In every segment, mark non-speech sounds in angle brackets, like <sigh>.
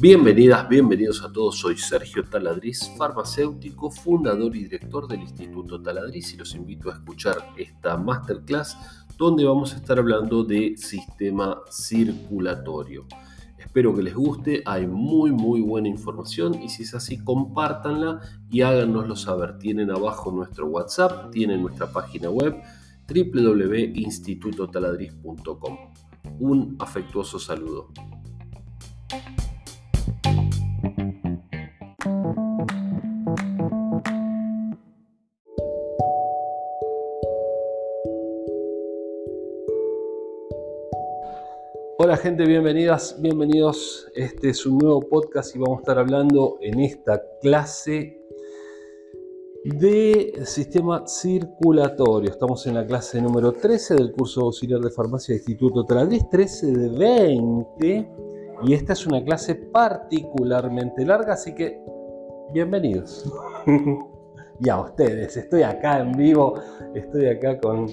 Bienvenidas, bienvenidos a todos. Soy Sergio Taladriz, farmacéutico, fundador y director del Instituto Taladriz y los invito a escuchar esta masterclass donde vamos a estar hablando de sistema circulatorio. Espero que les guste, hay muy muy buena información y si es así compártanla y háganoslo saber. Tienen abajo nuestro WhatsApp, tienen nuestra página web www.institutotaladriz.com. Un afectuoso saludo. Hola gente, bienvenidas, bienvenidos. Este es un nuevo podcast y vamos a estar hablando en esta clase de sistema circulatorio. Estamos en la clase número 13 del curso auxiliar de farmacia de Instituto Taladriz, 13 de 20. Y esta es una clase particularmente larga, así que bienvenidos. <laughs> y a ustedes, estoy acá en vivo, estoy acá con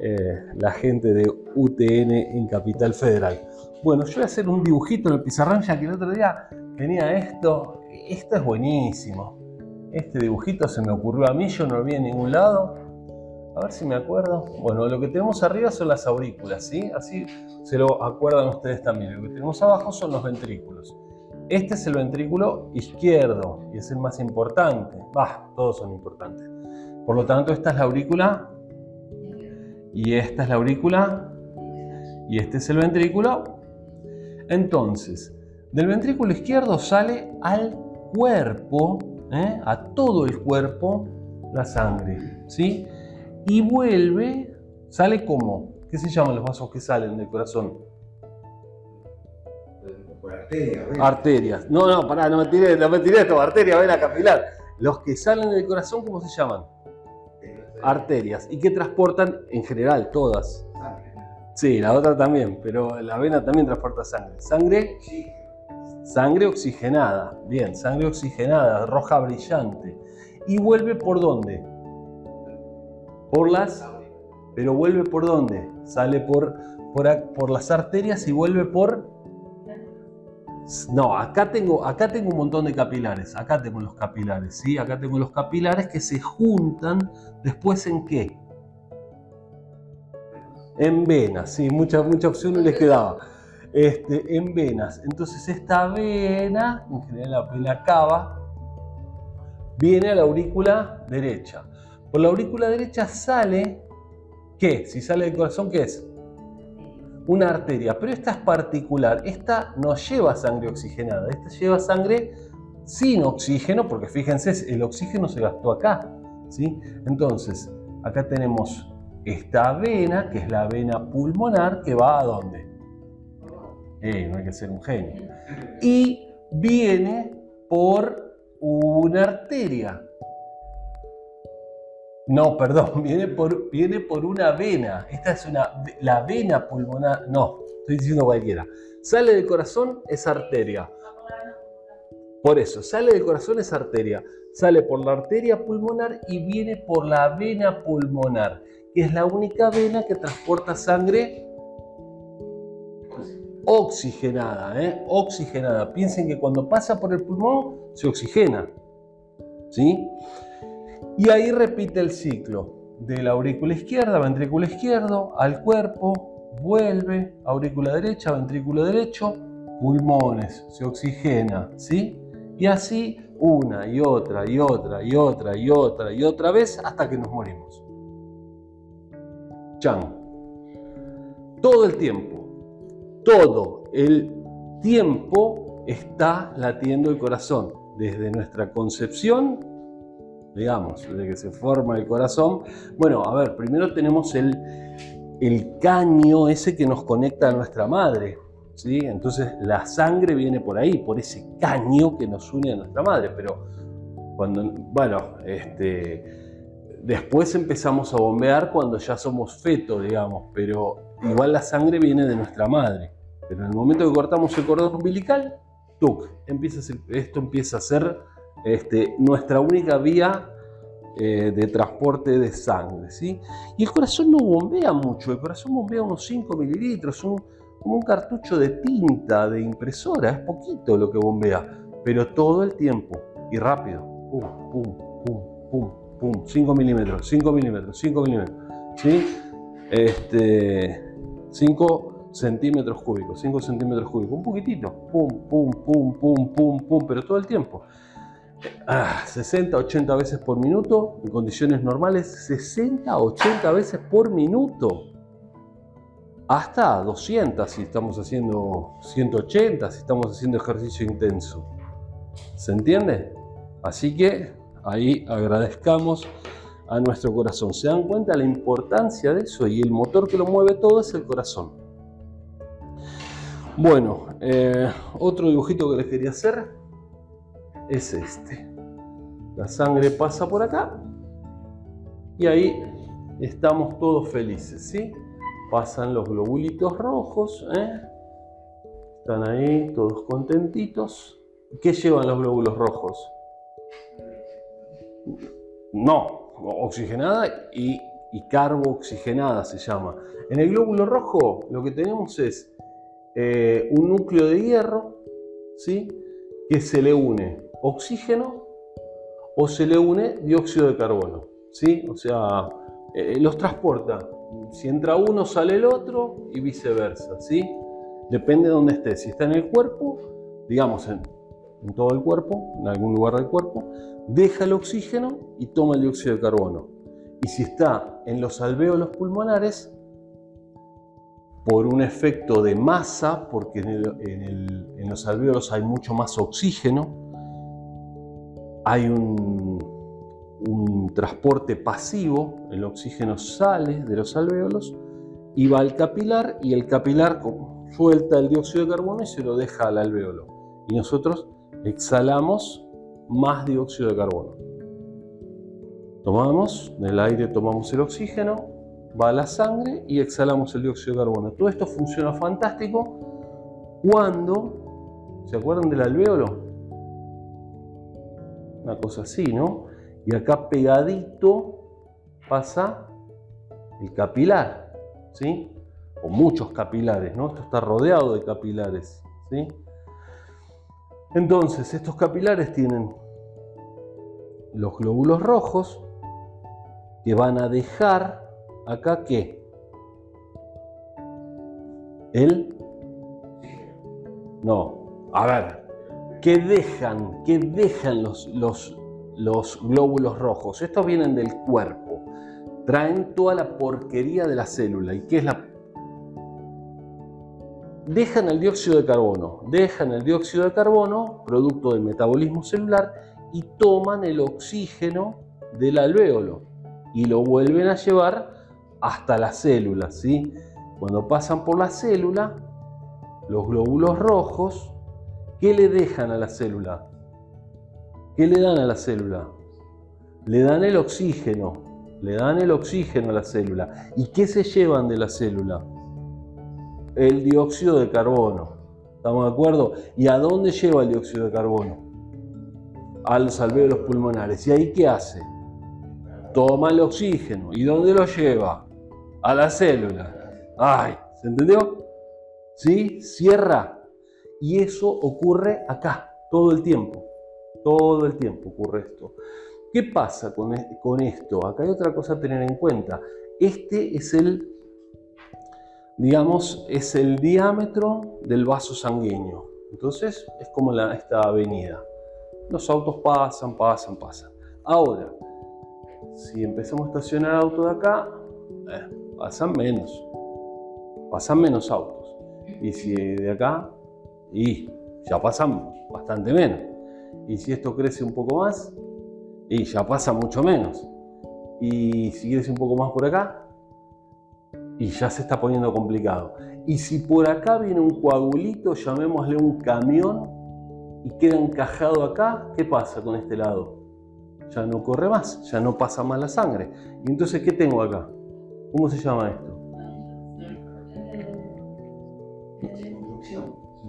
eh, la gente de UTN en Capital Federal. Bueno, yo voy a hacer un dibujito en el pizarrón ya que el otro día tenía esto. Esto es buenísimo. Este dibujito se me ocurrió a mí, yo no lo vi en ningún lado. A ver si me acuerdo. Bueno, lo que tenemos arriba son las aurículas, ¿sí? Así se lo acuerdan ustedes también. Lo que tenemos abajo son los ventrículos. Este es el ventrículo izquierdo y es el más importante. Bah, todos son importantes. Por lo tanto, esta es la aurícula y esta es la aurícula y este es el ventrículo. Entonces, del ventrículo izquierdo sale al cuerpo, ¿eh? a todo el cuerpo, la sangre, ¿sí? Y vuelve, sale como, ¿qué se llaman los vasos que salen del corazón? Por arteria, Arterias. No, no, pará, no me tiré, no me tiré esto, arteria, vena capilar. Los que salen del corazón, ¿cómo se llaman? arterias y que transportan en general todas. Sí, la otra también, pero la vena también transporta sangre. Sangre, sangre oxigenada, bien, sangre oxigenada, roja brillante. ¿Y vuelve por dónde? Por las, pero vuelve por dónde? Sale por, por, las arterias y vuelve por no, acá tengo, acá tengo un montón de capilares. Acá tengo los capilares, ¿sí? Acá tengo los capilares que se juntan después en qué? En venas, sí, muchas mucha opciones les quedaba. Este, en venas. Entonces esta vena, en general la vena cava, viene a la aurícula derecha. Por la aurícula derecha sale, ¿qué? Si sale del corazón, ¿qué es? una arteria, pero esta es particular. Esta no lleva sangre oxigenada, esta lleva sangre sin oxígeno, porque fíjense, el oxígeno se gastó acá. ¿sí? Entonces, acá tenemos esta vena, que es la vena pulmonar, que va a dónde? No hay que ser un genio. Y viene por una arteria. No, perdón, <laughs> viene por, viene por una vena. Esta es una, la vena pulmonar. No, estoy diciendo cualquiera. Sale del corazón, es arteria. Por eso, sale del corazón, es arteria. Sale por la arteria pulmonar y viene por la vena pulmonar, que es la única vena que transporta sangre oxigenada. ¿eh? Oxigenada. Piensen que cuando pasa por el pulmón se oxigena. ¿Sí? Y ahí repite el ciclo de la aurícula izquierda, ventrículo izquierdo, al cuerpo, vuelve, aurícula derecha, ventrículo derecho, pulmones, se oxigena, ¿sí? Y así una y otra y otra y otra y otra y otra vez hasta que nos morimos. Chan. Todo el tiempo, todo el tiempo está latiendo el corazón, desde nuestra concepción digamos, desde que se forma el corazón. Bueno, a ver, primero tenemos el, caño ese que nos conecta a nuestra madre. ¿sí? Entonces la sangre viene por ahí, por ese caño que nos une a nuestra madre. Pero cuando, bueno, este, después empezamos a bombear cuando ya somos feto, digamos, pero igual la sangre viene de nuestra madre. Pero en el momento que cortamos el cordón umbilical, ¡tuc! Esto empieza a ser este, nuestra única vía eh, de transporte de sangre. ¿sí? Y el corazón no bombea mucho, el corazón bombea unos 5 mililitros, como un cartucho de tinta de impresora, es poquito lo que bombea, pero todo el tiempo y rápido. Pum, pum, pum, pum, pum, 5 milímetros, 5 milímetros, 5 milímetros. ¿Sí? Este, 5 centímetros cúbicos, 5 centímetros cúbicos, un poquitito, pum, pum, pum, pum, pum, pum, pero todo el tiempo. 60, ah, 80 veces por minuto, en condiciones normales, 60, 80 veces por minuto. Hasta 200 si estamos haciendo 180, si estamos haciendo ejercicio intenso. ¿Se entiende? Así que ahí agradezcamos a nuestro corazón. ¿Se dan cuenta la importancia de eso? Y el motor que lo mueve todo es el corazón. Bueno, eh, otro dibujito que les quería hacer es este. La sangre pasa por acá y ahí estamos todos felices, ¿sí? Pasan los globulitos rojos, ¿eh? Están ahí todos contentitos. ¿Qué llevan los glóbulos rojos? No, oxigenada y, carbooxigenada se llama. En el glóbulo rojo lo que tenemos es eh, un núcleo de hierro, ¿sí? Que se le une oxígeno o se le une dióxido de carbono, ¿sí? O sea, eh, los transporta. Si entra uno, sale el otro y viceversa, ¿sí? Depende de dónde esté. Si está en el cuerpo, digamos en, en todo el cuerpo, en algún lugar del cuerpo, deja el oxígeno y toma el dióxido de carbono. Y si está en los alvéolos pulmonares, por un efecto de masa, porque en, los alvéolos hay mucho más oxígeno, hay un, un transporte pasivo, el oxígeno sale de los alvéolos y va al capilar y el capilar suelta el dióxido de carbono y se lo deja al alvéolo. Y nosotros exhalamos más dióxido de carbono. Tomamos, del aire tomamos el oxígeno, va a la sangre y exhalamos el dióxido de carbono. Todo esto funciona fantástico cuando, ¿se acuerdan del alvéolo? Una cosa así, ¿no? Y acá pegadito pasa el capilar, ¿sí? O muchos capilares, ¿no? Esto está rodeado de capilares, ¿sí? Entonces, estos capilares tienen los glóbulos rojos que van a dejar acá qué? El no, a ver, ¿qué dejan? ¿Qué dejan los, los, los glóbulos rojos? Estos vienen del cuerpo, traen toda la porquería de la célula. ¿Y qué es la dejan el dióxido de carbono, dejan el dióxido de carbono, producto del metabolismo celular, y toman el oxígeno del alvéolo y lo vuelven a llevar hasta la célula. ¿sí? Cuando pasan por la célula, los glóbulos rojos, ¿qué le dejan a la célula? ¿Qué le dan a la célula? Le dan el oxígeno, le dan el oxígeno a la célula. ¿Y qué se llevan de la célula? el dióxido de carbono. ¿Estamos de acuerdo? ¿Y a dónde lleva el dióxido de carbono? A los pulmonares. ¿Y ahí qué hace? Toma el oxígeno. ¿Y dónde lo lleva? A la célula. ¡Ay! ¿Se entendió? ¿Sí? Cierra. Y eso ocurre acá, todo el tiempo. Todo el tiempo ocurre esto. ¿Qué pasa con, con esto? Acá hay otra cosa a tener en cuenta. Este es el digamos, es el diámetro del vaso sanguíneo. Entonces es como la, esta avenida. Los autos pasan, pasan, pasan. Ahora, si empezamos a estacionar autos de acá, eh, pasan menos. Pasan menos autos. Y si de acá, y ya pasan bastante menos. Y si esto crece un poco más, y ya pasa mucho menos. Y si crece un poco más por acá, y ya se está poniendo complicado. Y si por acá viene un coagulito, llamémosle un camión, y queda encajado acá, ¿qué pasa con este lado? Ya no corre más, ya no pasa más la sangre. Y entonces, ¿qué tengo acá? ¿Cómo se llama esto?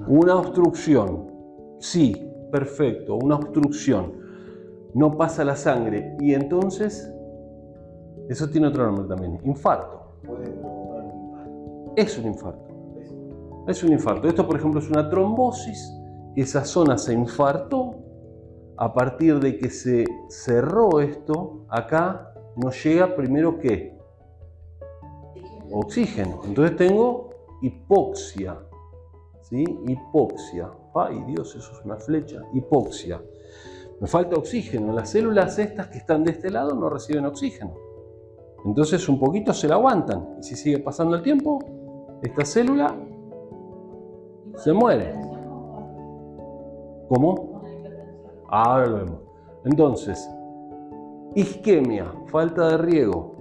Una obstrucción. Sí, perfecto, una obstrucción. No pasa la sangre. Y entonces, eso tiene otro nombre también, infarto es un infarto. Es un infarto. Esto, por ejemplo, es una trombosis. Esa zona se infartó. A partir de que se cerró esto, acá nos llega primero qué? Oxígeno. Entonces tengo hipoxia. ¿Sí? Hipoxia. Ay Dios, eso es una flecha. Hipoxia. Me falta oxígeno. Las células estas que están de este lado no reciben oxígeno. Entonces un poquito se la aguantan. Y si sigue pasando el tiempo, esta célula se muere. ¿Cómo? Ahora lo vemos. Entonces, isquemia, falta de riego,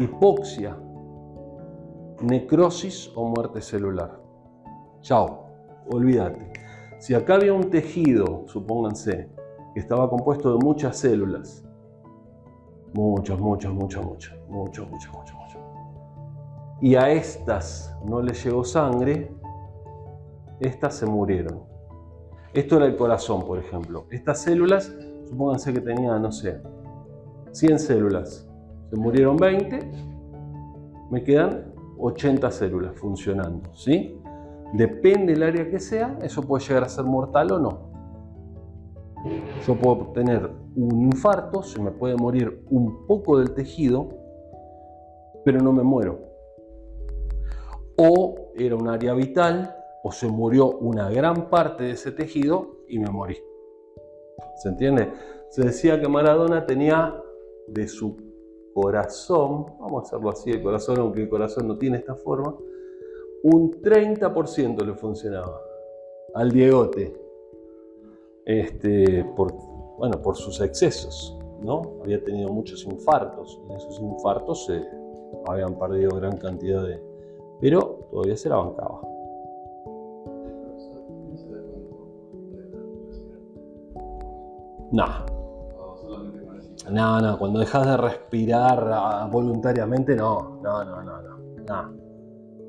hipoxia, necrosis o muerte celular. Chao, olvídate. Si acá había un tejido, supónganse, que estaba compuesto de muchas células, muchas, muchas, muchas, muchas, muchas, muchas, muchas, muchas, y a estas no les llegó sangre, estas se murieron. Esto era el corazón, por ejemplo. Estas células, supónganse que tenían, no sé, 100 células. Se murieron 20, me quedan 80 células funcionando, ¿sí? Depende del área que sea, eso puede llegar a ser mortal o no. Yo puedo tener un infarto, se me puede morir un poco del tejido, pero no me muero. O era un área vital, o se murió una gran parte de ese tejido y me morí. ¿Se entiende? Se decía que Maradona tenía de su corazón, vamos a hacerlo así, el corazón, aunque el corazón no tiene esta forma, un 30% le funcionaba al Diegote, este, por, bueno, por sus excesos, ¿no? Había tenido muchos infartos, y en esos infartos se habían perdido gran cantidad de... pero todavía se la bancaba. No. No, no, cuando dejas de respirar ah, voluntariamente, no, no, no, no, no, no.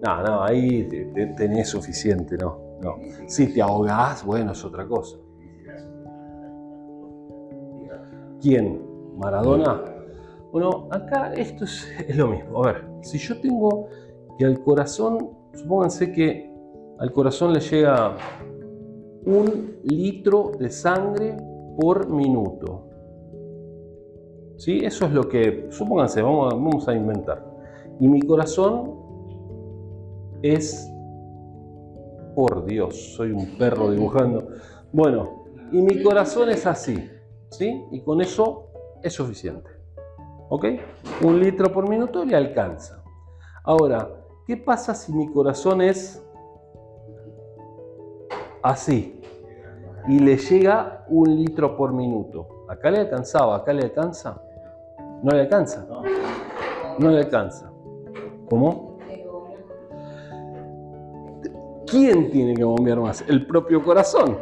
No, no, ahí tenés suficiente, ¿no? no. Si te ahogás, bueno, es otra cosa. ¿Quién? ¿Maradona? Bueno, acá esto es, es, lo mismo. A ver, si yo tengo que al corazón, supónganse que al corazón le llega un litro de sangre por minuto. ¿Sí? Eso es lo que, supónganse, vamos, vamos a inventar. Y mi corazón es, por Dios, soy un perro dibujando. Bueno, y mi corazón es así, ¿sí? Y con eso es suficiente. ¿Ok? Un litro por minuto le alcanza. Ahora, ¿qué pasa si mi corazón es así? Y le llega un litro por minuto. Acá le alcanzaba, acá le alcanza. No le alcanza. No le alcanza. ¿Cómo? ¿Quién tiene que bombear más? El propio corazón.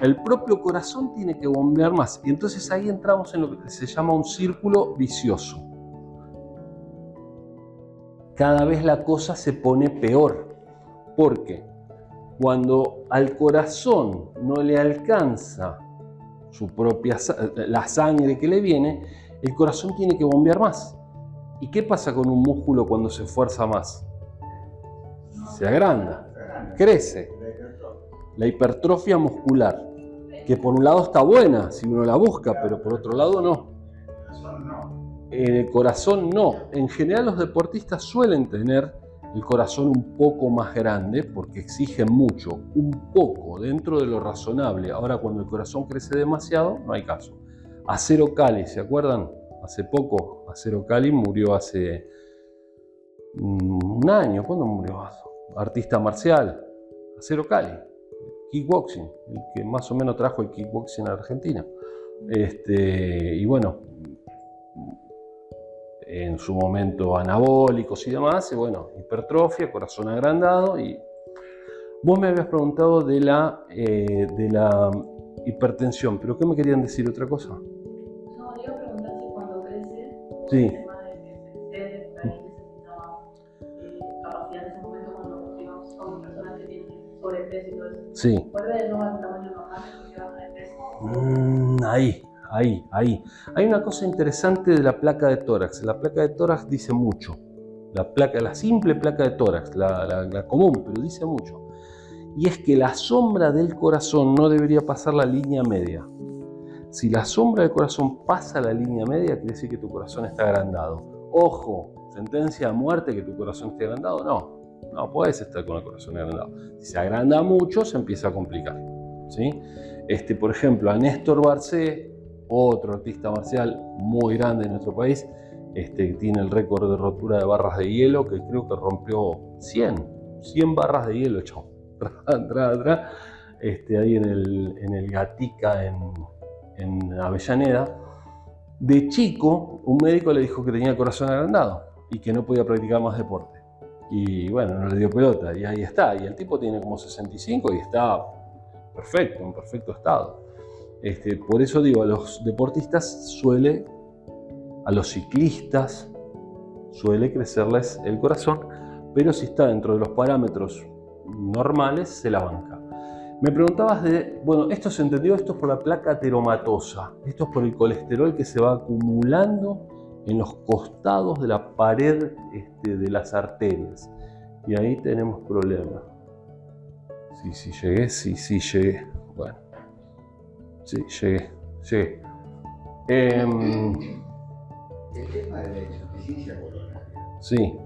El propio corazón tiene que bombear más. Y entonces ahí entramos en lo que se llama un círculo vicioso. Cada vez la cosa se pone peor. Porque cuando al corazón no le alcanza su propia la sangre que le viene, el corazón tiene que bombear más. ¿Y qué pasa con un músculo cuando se esfuerza más? Se agranda crece. La hipertrofia muscular, que por un lado está buena si uno la busca, pero por otro lado no. En el corazón no. En general los deportistas suelen tener el corazón un poco más grande porque exigen mucho, un poco dentro de lo razonable. Ahora cuando el corazón crece demasiado, no hay caso. Acero Cali, ¿se acuerdan? Hace poco, Acero Cali murió hace un año. ¿Cuándo murió? Artista marcial. Acero Cali, kickboxing, el que más o menos trajo el kickboxing a Argentina. Este, y bueno, en su momento anabólicos y demás, y bueno, hipertrofia, corazón agrandado. Y vos me habías preguntado de la, eh, de la hipertensión, pero ¿qué me querían decir otra cosa? Sí. Sí. Mm, ahí, ahí, ahí. Hay una cosa interesante de la placa de tórax. La placa de tórax dice mucho. la placa, la simple placa de tórax, la, la- la común, pero dice mucho. Y es que la sombra del corazón no debería pasar la línea media. Si la sombra del corazón pasa la línea media, quiere decir que tu corazón está agrandado. Ojo, sentencia a muerte que tu corazón esté agrandado, no. No puedes estar con el corazón agrandado. Si se agranda mucho, se empieza a complicar. ¿sí? Este, por ejemplo, a Néstor Barcé, otro artista marcial muy grande en nuestro país, este, tiene el récord de rotura de barras de hielo, que creo que rompió 100, 100 barras de hielo, chao. <laughs> Este, ahí en el, en el Gatica, en, en Avellaneda. De chico, un médico le dijo que tenía corazón agrandado y que no podía practicar más deporte. Y bueno, no le dio pelota, y ahí está. Y el tipo tiene como 65 y está perfecto, en perfecto estado. Este, por eso digo, a los deportistas suele, a los ciclistas, suele crecerles el corazón, pero si está dentro de los parámetros normales, se la banca. Me preguntabas de, bueno, esto se entendió, esto es por la placa ateromatosa, esto es por el colesterol que se va acumulando en los costados de la pared este, de las arterias. Y ahí tenemos problemas. Sí, sí llegué, sí, sí llegué. Bueno, sí, llegué, llegué. Em, El tema de la insuficiencia coronaria sí,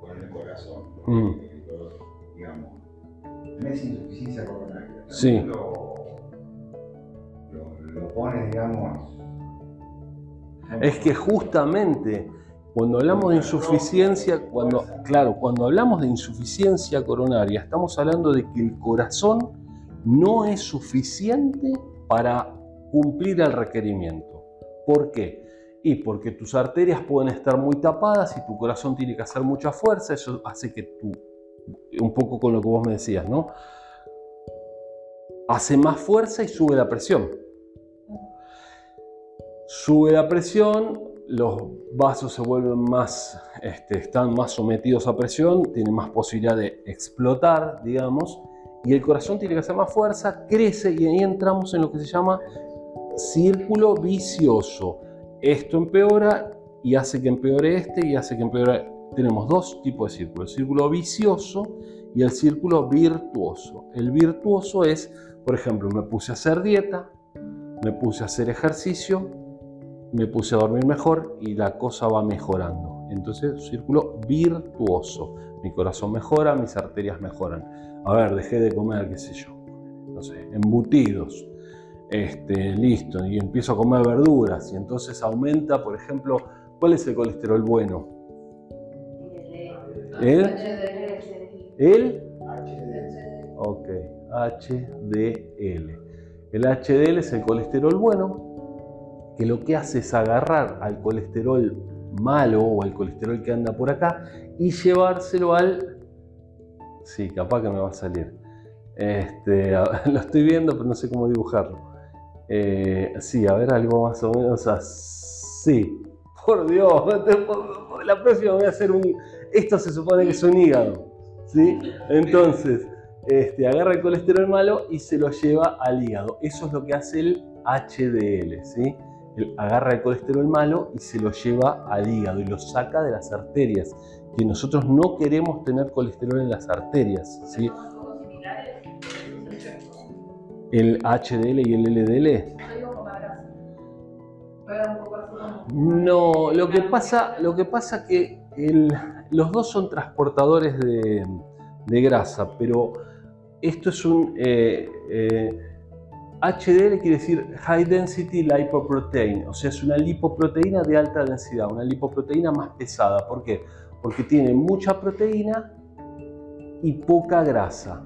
con el corazón, Mm. Tenés insuficiencia coronaria. Sí. Lo, lo, digamos. es que justamente cuando hablamos de insuficiencia, cuando, claro, cuando hablamos de insuficiencia coronaria, estamos hablando de que el corazón no es suficiente para cumplir el requerimiento. ¿Por qué? Y porque tus arterias pueden estar muy tapadas y tu corazón tiene que hacer mucha fuerza, eso hace que tú, un poco con lo que vos me decías, ¿no? Hace más fuerza y sube la presión. Sube la presión, los vasos se vuelven más, este, están más sometidos a presión, tienen más posibilidad de explotar, digamos, y el corazón tiene que hacer más fuerza, crece y ahí entramos en lo que se llama círculo vicioso. Esto empeora y hace que empeore este y hace que empeore. Tenemos dos tipos de círculos, el círculo vicioso y el círculo virtuoso. El virtuoso es, por ejemplo, me puse a hacer dieta, me puse a hacer ejercicio, me puse a dormir mejor y la cosa va mejorando. Entonces, círculo virtuoso. Mi corazón mejora, mis arterias mejoran. A ver, dejé de comer, qué sé yo, no sé, embutidos. Este, listo, y empiezo a comer verduras y entonces aumenta, por ejemplo, ¿cuál es el colesterol bueno? ¿El? ¿El? Ok, HDL. El HDL es el colesterol bueno, que lo que hace es agarrar al colesterol malo o al colesterol que anda por acá y llevárselo al... Sí, capaz que me va a salir. Este, <laughs> lo estoy viendo, pero no sé cómo dibujarlo. Eh, sí, a ver, algo más o menos así. Por Dios, <laughs> la próxima voy a hacer un... Esto se supone que es un hígado. ¿sí? Entonces, este, agarra el colesterol malo y se lo lleva al hígado. Eso es lo que hace el HDL. ¿sí? Él agarra el colesterol malo y se lo lleva al hígado y lo saca de las arterias. Que nosotros no queremos tener colesterol en las arterias. ¿sí? El HDL y el LDL. No, lo que pasa, lo que pasa que los dos son transportadores de, grasa, pero esto es un eh, eh, HDL quiere decir High Density Lipoprotein, o sea, es una lipoproteína de alta densidad, una lipoproteína más pesada. ¿Por qué? Porque tiene mucha proteína y poca grasa.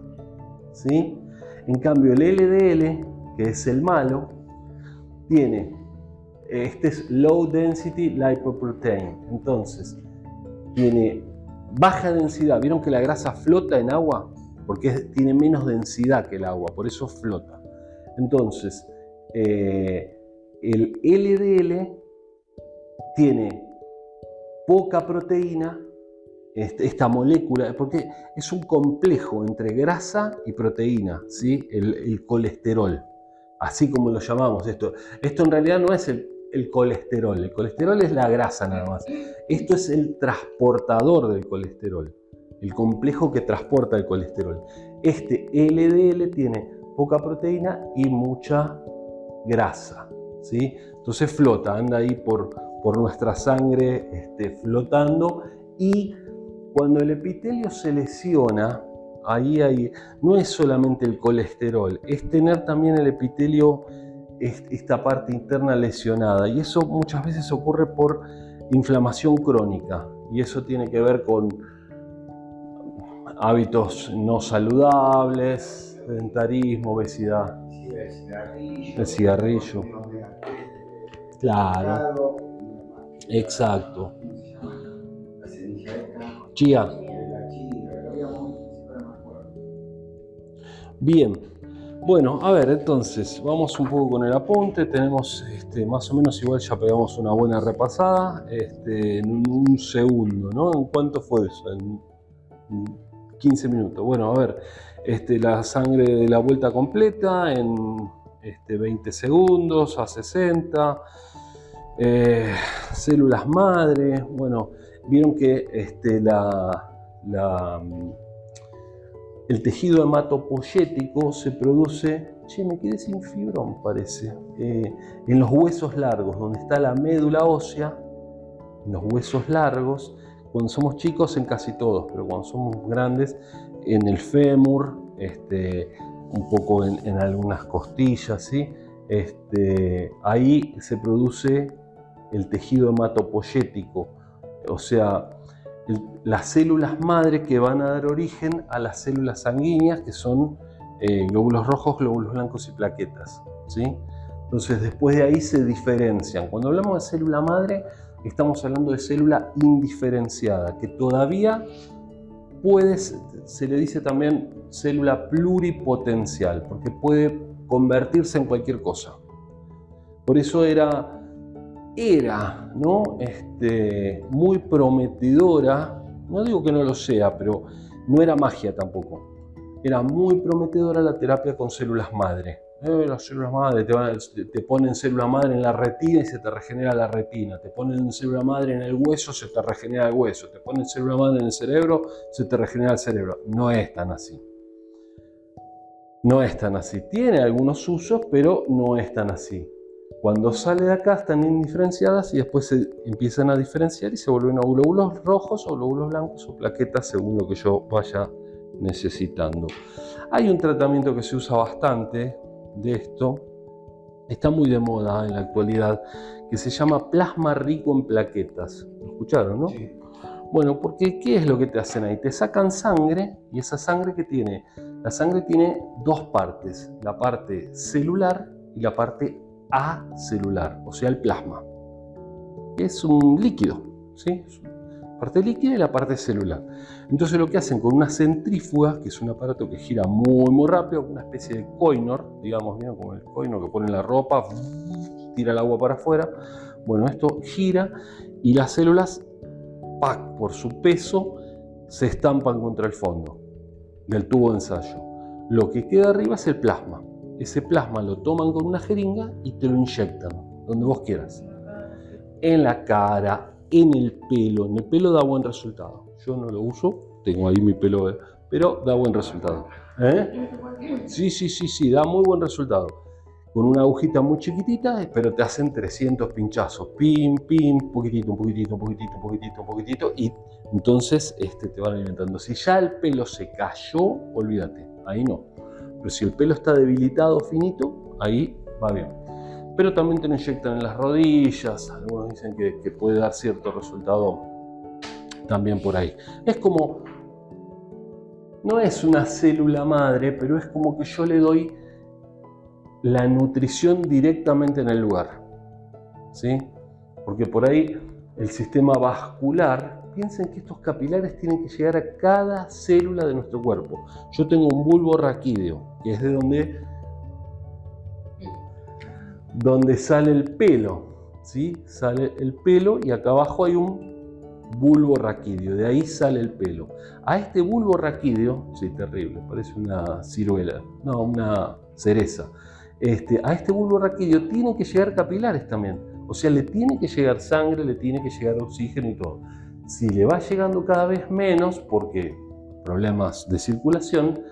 ¿sí? En cambio, el LDL, que es el malo, tiene este es low density lipoprotein. Entonces, tiene baja densidad. ¿Vieron que la grasa flota en agua? Porque tiene menos densidad que el agua, por eso flota. Entonces, eh, el LDL tiene poca proteína, esta molécula, porque es un complejo entre grasa y proteína, ¿sí? el, el colesterol, así como lo llamamos esto. Esto en realidad no es el el colesterol. El colesterol es la grasa nada más. Esto es el transportador del colesterol, el complejo que transporta el colesterol. Este LDL tiene poca proteína y mucha grasa. ¿sí? Entonces flota, anda ahí por, por nuestra sangre este, flotando y cuando el epitelio se lesiona, ahí hay, no es solamente el colesterol, es tener también el epitelio, esta parte interna lesionada. Y eso muchas veces ocurre por inflamación crónica. Y eso tiene que ver con hábitos no saludables, sedentarismo, obesidad. El cigarrillo. Claro. Exacto. Chía. Bien. Bueno, a ver, entonces, vamos un poco con el apunte. Tenemos este, más o menos igual ya pegamos una buena repasada este, en un, segundo, ¿no? ¿En cuánto fue eso? En 15 minutos. Bueno, a ver, este, la sangre de la vuelta completa en este, 20 segundos a 60. Eh, células madre, bueno, vieron que este, la, el tejido hematopoyético se produce, che, me quedé sin fibrón parece, eh, en los huesos largos, donde está la médula ósea, en los huesos largos, cuando somos chicos en casi todos, pero cuando somos grandes, en el fémur, este, un poco en, algunas costillas, ¿sí? Este, ahí se produce el tejido hematopoyético, o sea, las células madre que van a dar origen a las células sanguíneas, que son eh, glóbulos rojos, glóbulos blancos y plaquetas. ¿sí? Entonces, después de ahí se diferencian. Cuando hablamos de célula madre, estamos hablando de célula indiferenciada, que todavía puede, se le dice también célula pluripotencial, porque puede convertirse en cualquier cosa. Por eso era era ¿no? este, muy prometedora, no digo que no lo sea, pero no era magia tampoco. Era muy prometedora la terapia con células madre. Eh, las células madre te, ponen célula madre en la retina y se te regenera la retina. Te ponen célula madre en el hueso, se te regenera el hueso. Te ponen célula madre en el cerebro, se te regenera el cerebro. No es tan así. No es tan así. Tiene algunos usos, pero no es tan así. Cuando sale de acá están indiferenciadas y después se empiezan a diferenciar y se vuelven a glóbulos rojos o glóbulos blancos o plaquetas según lo que yo vaya necesitando. Hay un tratamiento que se usa bastante de esto, está muy de moda en la actualidad, que se llama plasma rico en plaquetas. ¿Lo escucharon, no? Sí. Bueno, porque ¿qué es lo que te hacen ahí? Te sacan sangre y esa sangre que tiene, la sangre tiene dos partes, la parte celular y la parte celular, o sea, el plasma, es un líquido, ¿sí? parte líquida y la parte celular. Entonces lo que hacen con una centrífuga, que es un aparato que gira muy muy rápido, una especie de coinor, digamos, como el coinor que pone la ropa, tira el agua para afuera. Bueno, esto gira y las células, por su peso, se estampan contra el fondo del tubo de ensayo. Lo que queda arriba es el plasma ese plasma lo toman con una jeringa y te lo inyectan, donde vos quieras. En la cara, en el pelo. En el pelo da buen resultado. Yo no lo uso, tengo ahí mi pelo, eh, pero da buen resultado. ¿Eh? Sí, sí, sí, sí, da muy buen resultado. Con una agujita muy chiquitita, pero te hacen 300 pinchazos. Pim, pim, poquitito, un poquitito, un poquitito, un poquitito, un poquitito. Y entonces este, te van alimentando. Si ya el pelo se cayó, olvídate. Ahí no. Pero si el pelo está debilitado, finito, ahí va bien. Pero también te lo inyectan en las rodillas, algunos dicen que, puede dar cierto resultado también por ahí. Es como, no es una célula madre, pero es como que yo le doy la nutrición directamente en el lugar. ¿Sí? Porque por ahí el sistema vascular piensen que estos capilares tienen que llegar a cada célula de nuestro cuerpo. Yo tengo un bulbo raquídeo, que es de donde, donde sale el pelo. ¿sí? Sale el pelo y acá abajo hay un bulbo raquídeo, de ahí sale el pelo. A este bulbo raquídeo, sí, terrible, parece una ciruela, no, una cereza. Este, a este bulbo raquídeo tienen que llegar capilares también O sea, le tiene que llegar sangre, le tiene que llegar oxígeno y todo. Si le va llegando cada vez menos, porque problemas de circulación,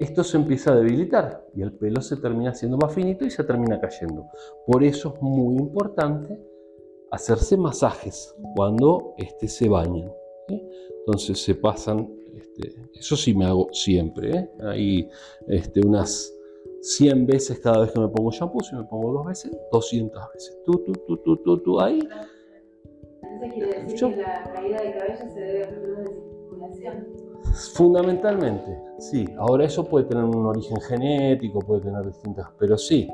esto se empieza a debilitar y el pelo se termina haciendo más finito y se termina cayendo. Por eso es muy importante hacerse masajes cuando este, se bañan. Entonces se pasan, este, eso sí me hago siempre, ¿eh? ahí este, unas 100 veces cada vez que me pongo shampoo, si me pongo dos veces, 200 veces. Tú, tú, tú, tú, tú, tú, ahí. Entonces quiere decir Yo- que la caída de cabello se debe a problemas de circulación. Fundamentalmente, sí. Ahora eso puede tener un origen genético, puede tener distintas, pero sí,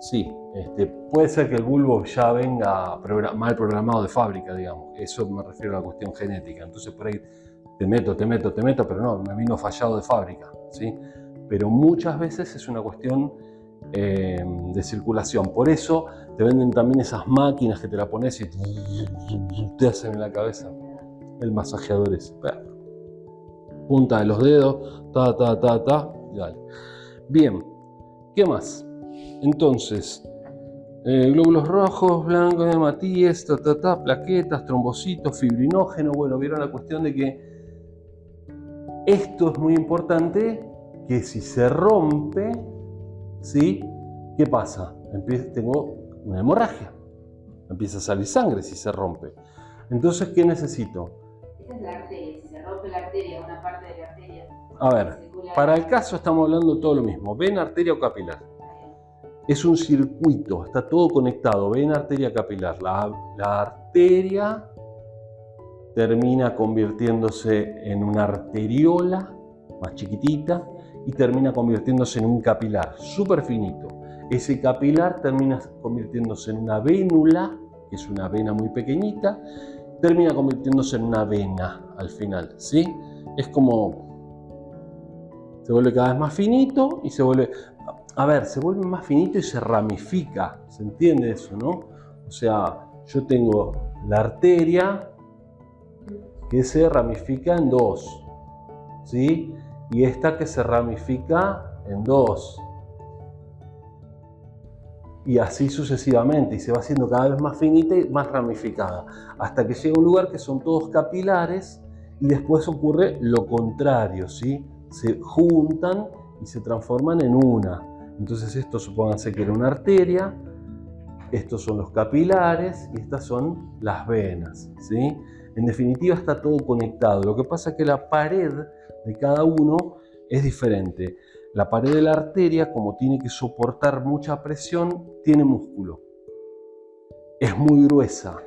sí. Este, puede ser que el bulbo ya venga progra- mal programado de fábrica, digamos. Eso me refiero a la cuestión genética. Entonces por ahí te meto, te meto, te meto, pero no, me vino fallado de fábrica, ¿sí? Pero muchas veces es una cuestión eh, de circulación. Por eso te venden también esas máquinas que te la pones y te hacen en la cabeza. El masajeador es punta de los dedos, ta, ta, ta, ta, dale. Bien, ¿qué más? Entonces, eh, glóbulos rojos, blancos, hematíes, ta, ta, ta, plaquetas, trombocitos, fibrinógeno. Bueno, vieron la cuestión de que esto es muy importante, que si se rompe, ¿sí? ¿Qué pasa? Empie- tengo una hemorragia. Empieza a salir sangre si se rompe. Entonces, ¿qué necesito? Esta es la arteria. Si se rompe la arteria, una parte de la arteria. A ver, para el caso estamos hablando todo lo mismo. Vena, arteria o capilar. Es un circuito, está todo conectado. Vena, arteria, capilar. La, la arteria termina convirtiéndose en una arteriola más chiquitita y termina convirtiéndose en un capilar súper finito. Ese capilar termina convirtiéndose en una vénula, que es una vena muy pequeñita, termina convirtiéndose en una vena al final, ¿sí? Es como se vuelve cada vez más finito y se vuelve, a ver, se vuelve más finito y se ramifica, ¿se entiende eso, no? O sea, yo tengo la arteria que se ramifica en dos, ¿sí? Y esta que se ramifica en dos. Y así sucesivamente, y se va haciendo cada vez más finita y más ramificada, hasta que llega un lugar que son todos capilares y después ocurre lo contrario, ¿sí? Se juntan y se transforman en una. Entonces esto supónganse que era una arteria, estos son los capilares y estas son las venas, ¿sí? En definitiva está todo conectado. Lo que pasa es que la pared de cada uno es diferente. La pared de la arteria, como tiene que soportar mucha presión, tiene músculo. Es muy gruesa.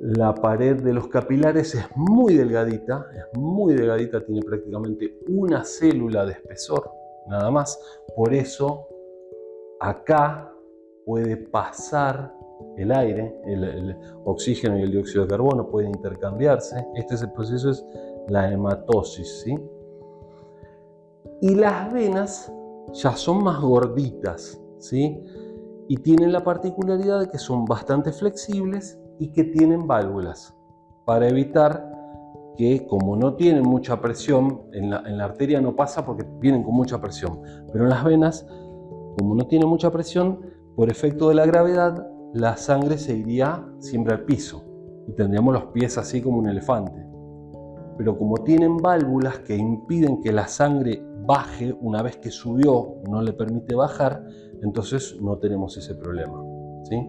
La pared de los capilares es muy delgadita, es muy delgadita, tiene prácticamente una célula de espesor, nada más. Por eso acá puede pasar el aire, el, oxígeno y el dióxido de carbono pueden intercambiarse. Este es el proceso, es la hematosis. Y las venas ya son más gorditas, ¿sí? Y tienen la particularidad de que son bastante flexibles y que tienen válvulas para evitar que como no tienen mucha presión, en la, en la arteria no pasa porque vienen con mucha presión, pero en las venas, como no tienen mucha presión, por efecto de la gravedad, la sangre se iría siempre al piso y tendríamos los pies así como un elefante. Pero como tienen válvulas que impiden que la sangre baje una vez que subió, no le permite bajar, entonces no tenemos ese problema. ¿sí?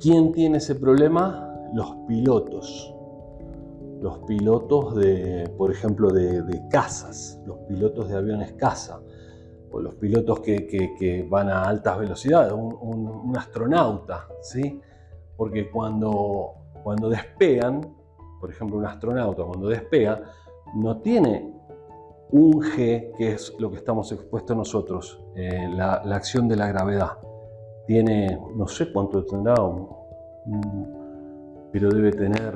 ¿Quién tiene ese problema? Los pilotos. Los pilotos de, por ejemplo, de, de casas, los pilotos de aviones caza, o los pilotos que, van a altas velocidades, un, un- un astronauta, ¿sí? Porque cuando, cuando despegan, por ejemplo, un astronauta cuando despega, no tiene un G, que es lo que estamos expuestos nosotros, eh, la, acción de la gravedad. Tiene, no sé cuánto tendrá, un- pero debe tener,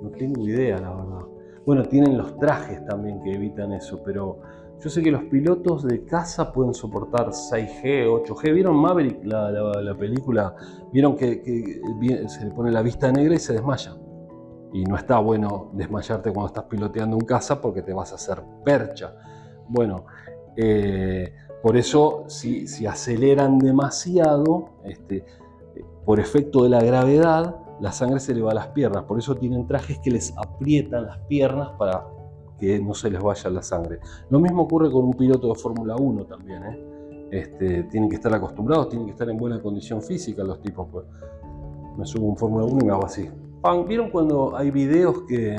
no tengo idea, la verdad. Bueno, tienen los trajes también que evitan eso, pero yo sé que los pilotos de caza pueden soportar 6G, 8G. ¿Vieron Maverick, la, la- la película? ¿Vieron que, se le pone la vista negra y se desmaya? Y no está bueno desmayarte cuando estás piloteando un caza porque te vas a hacer percha. Bueno, eh, Por eso, si, si aceleran demasiado, este, por efecto de la gravedad, la sangre se le va a las piernas. Por eso tienen trajes que les aprietan las piernas para que no se les vaya la sangre. Lo mismo ocurre con un piloto de Fórmula 1 también. ¿eh? Este, tienen que estar acostumbrados, tienen que estar en buena condición física los tipos. Pues. Me subo un Fórmula 1 y me hago así. ¿Vieron cuando hay videos que,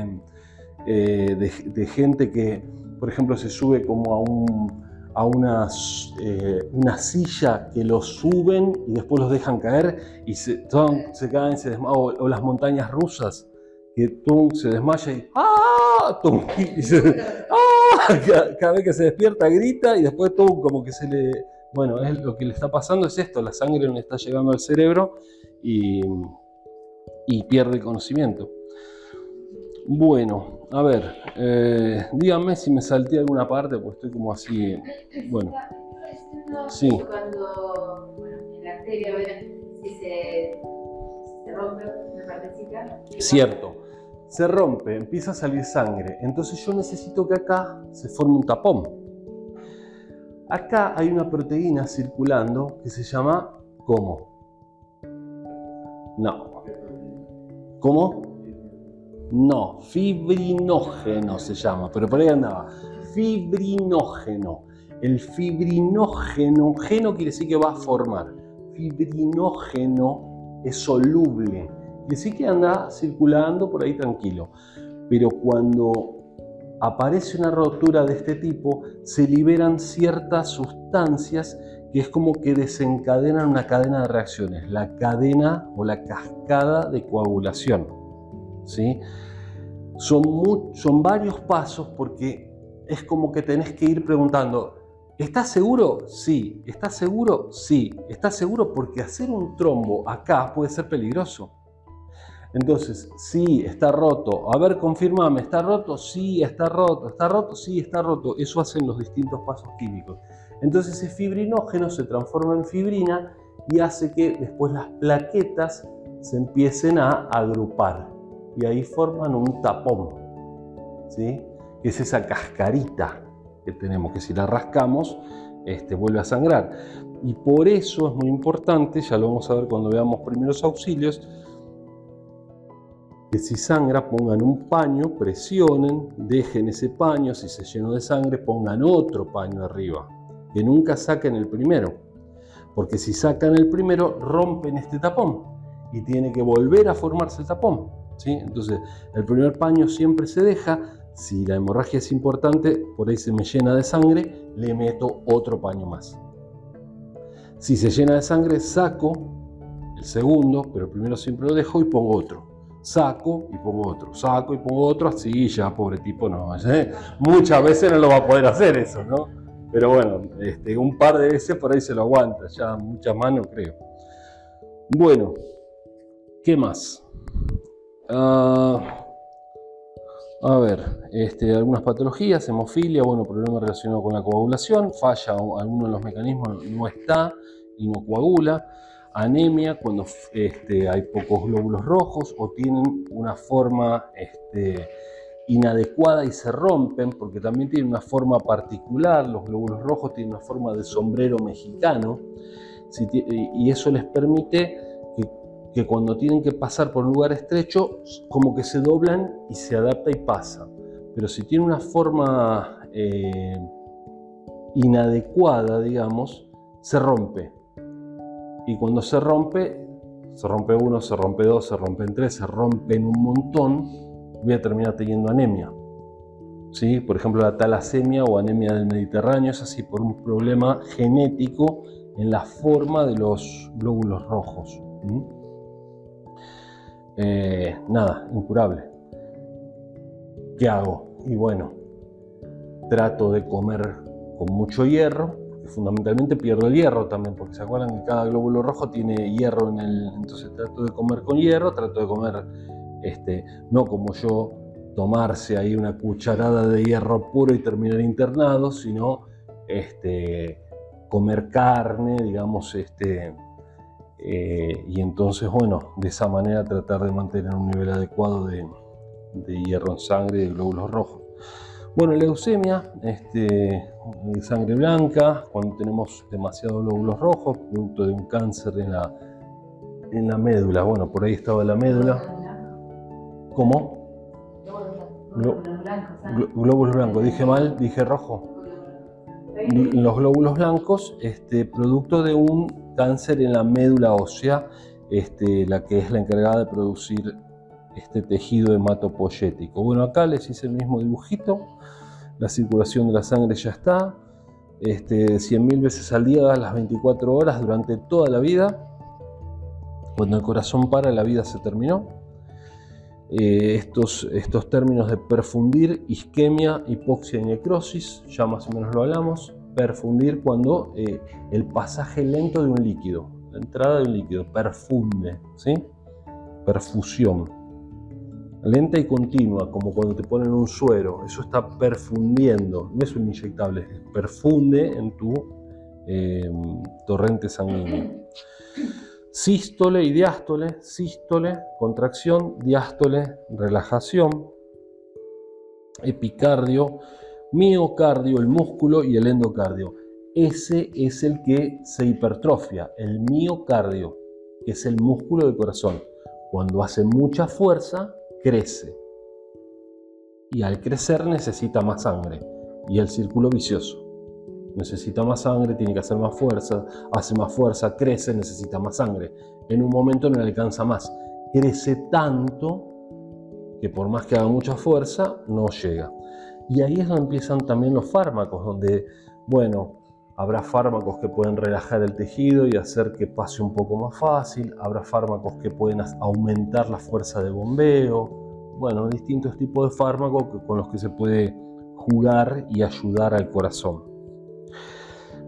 eh, de, gente que, por ejemplo, se sube como a, un, a una, eh, una silla que los suben y después los dejan caer y se, se caen, se desmayan? O, las montañas rusas, que tú se desmaya y ¡ah! <laughs> ¡ah! <laughs> Cada, vez que se despierta grita y después todo como que se le bueno, es lo que le está pasando es esto, la sangre no le está llegando al cerebro y, pierde el conocimiento. Bueno, a ver, eh, díganme si me salté alguna parte, pues estoy como así, bueno. Sí. Cuando, bueno, en la arteria, si se, se rompe una partecita. Cierto, se rompe, empieza a salir sangre, entonces yo necesito que acá se forme un tapón. Acá hay una proteína circulando que se llama ¿cómo? No. ¿Cómo? No, fibrinógeno se llama, pero por ahí andaba. Fibrinógeno. El fibrinógeno, geno quiere decir que va a formar. Fibrinógeno es soluble. Quiere decir que anda circulando por ahí tranquilo. Pero cuando aparece una rotura de este tipo, se liberan ciertas sustancias que es como que desencadenan una cadena de reacciones, la cadena o la cascada de coagulación. ¿sí? Son, son varios pasos porque es como que tenés que ir preguntando, ¿estás seguro? Sí. ¿Estás seguro? Sí. ¿Estás seguro? Porque hacer un trombo acá puede ser peligroso. Entonces, sí, está roto. A ver, confirmame, ¿está roto? Sí, está roto. ¿Está roto? Sí, está roto. Eso hacen los distintos pasos químicos. Entonces ese fibrinógeno se transforma en fibrina y hace que después las plaquetas se empiecen a agrupar. Y ahí forman un tapón. ¿sí? Que es esa cascarita que tenemos, que si la rascamos, este, vuelve a sangrar. Y por eso es muy importante, ya lo vamos a ver cuando veamos primeros auxilios, que si sangra pongan un paño, presionen, dejen ese paño, si se llenó de sangre pongan otro paño arriba, que nunca saquen el primero, porque si sacan el primero rompen este tapón y tiene que volver a formarse el tapón. ¿sí? Entonces el primer paño siempre se deja, si la hemorragia es importante, por ahí se me llena de sangre, le meto otro paño más. Si se llena de sangre, saco el segundo, pero primero siempre lo dejo y pongo otro saco y pongo otro, saco y pongo otro, así ya, pobre tipo, no. ¿eh? Muchas veces no lo va a poder hacer eso, ¿no? Pero bueno, este, un par de veces por ahí se lo aguanta, ya muchas no creo. Bueno, ¿qué más? Ah, a ver, este, algunas patologías, hemofilia, bueno, problemas relacionados con la coagulación, falla alguno de los mecanismos, no está y no coagula anemia cuando este, hay pocos glóbulos rojos o tienen una forma este, inadecuada y se rompen porque también tienen una forma particular, los glóbulos rojos tienen una forma de sombrero mexicano y eso les permite que, cuando tienen que pasar por un lugar estrecho como que se doblan y se adapta y pasa. Pero si tiene una forma eh, inadecuada, digamos, se rompe y cuando se rompe, se rompe uno, se rompe dos, se rompen tres, se rompen un montón, voy a terminar teniendo anemia. ¿Sí? Por ejemplo, la talasemia o anemia del Mediterráneo es así por un problema genético en la forma de los glóbulos rojos. Eh, nada, incurable. ¿Qué hago? Y bueno, trato de comer con mucho hierro, fundamentalmente pierdo el hierro también, porque se acuerdan que cada glóbulo rojo tiene hierro en el. Entonces trato de comer con hierro, trato de comer, este, no como yo, tomarse ahí una cucharada de hierro puro y terminar internado, sino este, comer carne, digamos, este, eh, y entonces, bueno, de esa manera tratar de mantener un nivel adecuado de, hierro en sangre y de glóbulos rojos. Bueno, leucemia, este, sangre blanca, cuando tenemos demasiados glóbulos rojos, producto de un cáncer en la médula. Bueno, por ahí estaba la médula. ¿Cómo? Glóbulos blancos. Dije mal, dije rojo. Los glóbulos blancos, este, producto de un cáncer en la médula ósea, este, la que es la encargada de producir este tejido hematopoyético. Bueno, acá les hice el mismo dibujito, la circulación de la sangre ya está, este, 100.000 veces al día, las 24 horas, durante toda la vida. Cuando el corazón para, la vida se terminó. Eh, estos, estos términos de perfundir, isquemia, hipoxia y necrosis, ya más o menos lo hablamos. Perfundir cuando eh, el pasaje lento de un líquido, la entrada de un líquido, perfunde, ¿sí? Perfusión lenta y continua, como cuando te ponen un suero, eso está perfundiendo, no es un inyectable, perfunde en tu eh, torrente sanguíneo. Sístole y diástole, sístole, contracción, diástole, relajación, epicardio, miocardio, el músculo y el endocardio. Ese es el que se hipertrofia, el miocardio, que es el músculo del corazón. Cuando hace mucha fuerza, crece. Y al crecer necesita más sangre. Y el círculo vicioso. Necesita más sangre, tiene que hacer más fuerza, hace más fuerza, crece, necesita más sangre. En un momento no le alcanza más. Crece tanto que por más que haga mucha fuerza, no llega. Y ahí es donde empiezan también los fármacos, donde, bueno, Habrá fármacos que pueden relajar el tejido y hacer que pase un poco más fácil. Habrá fármacos que pueden aumentar la fuerza de bombeo. Bueno, distintos tipos de fármacos con los que se puede jugar y ayudar al corazón.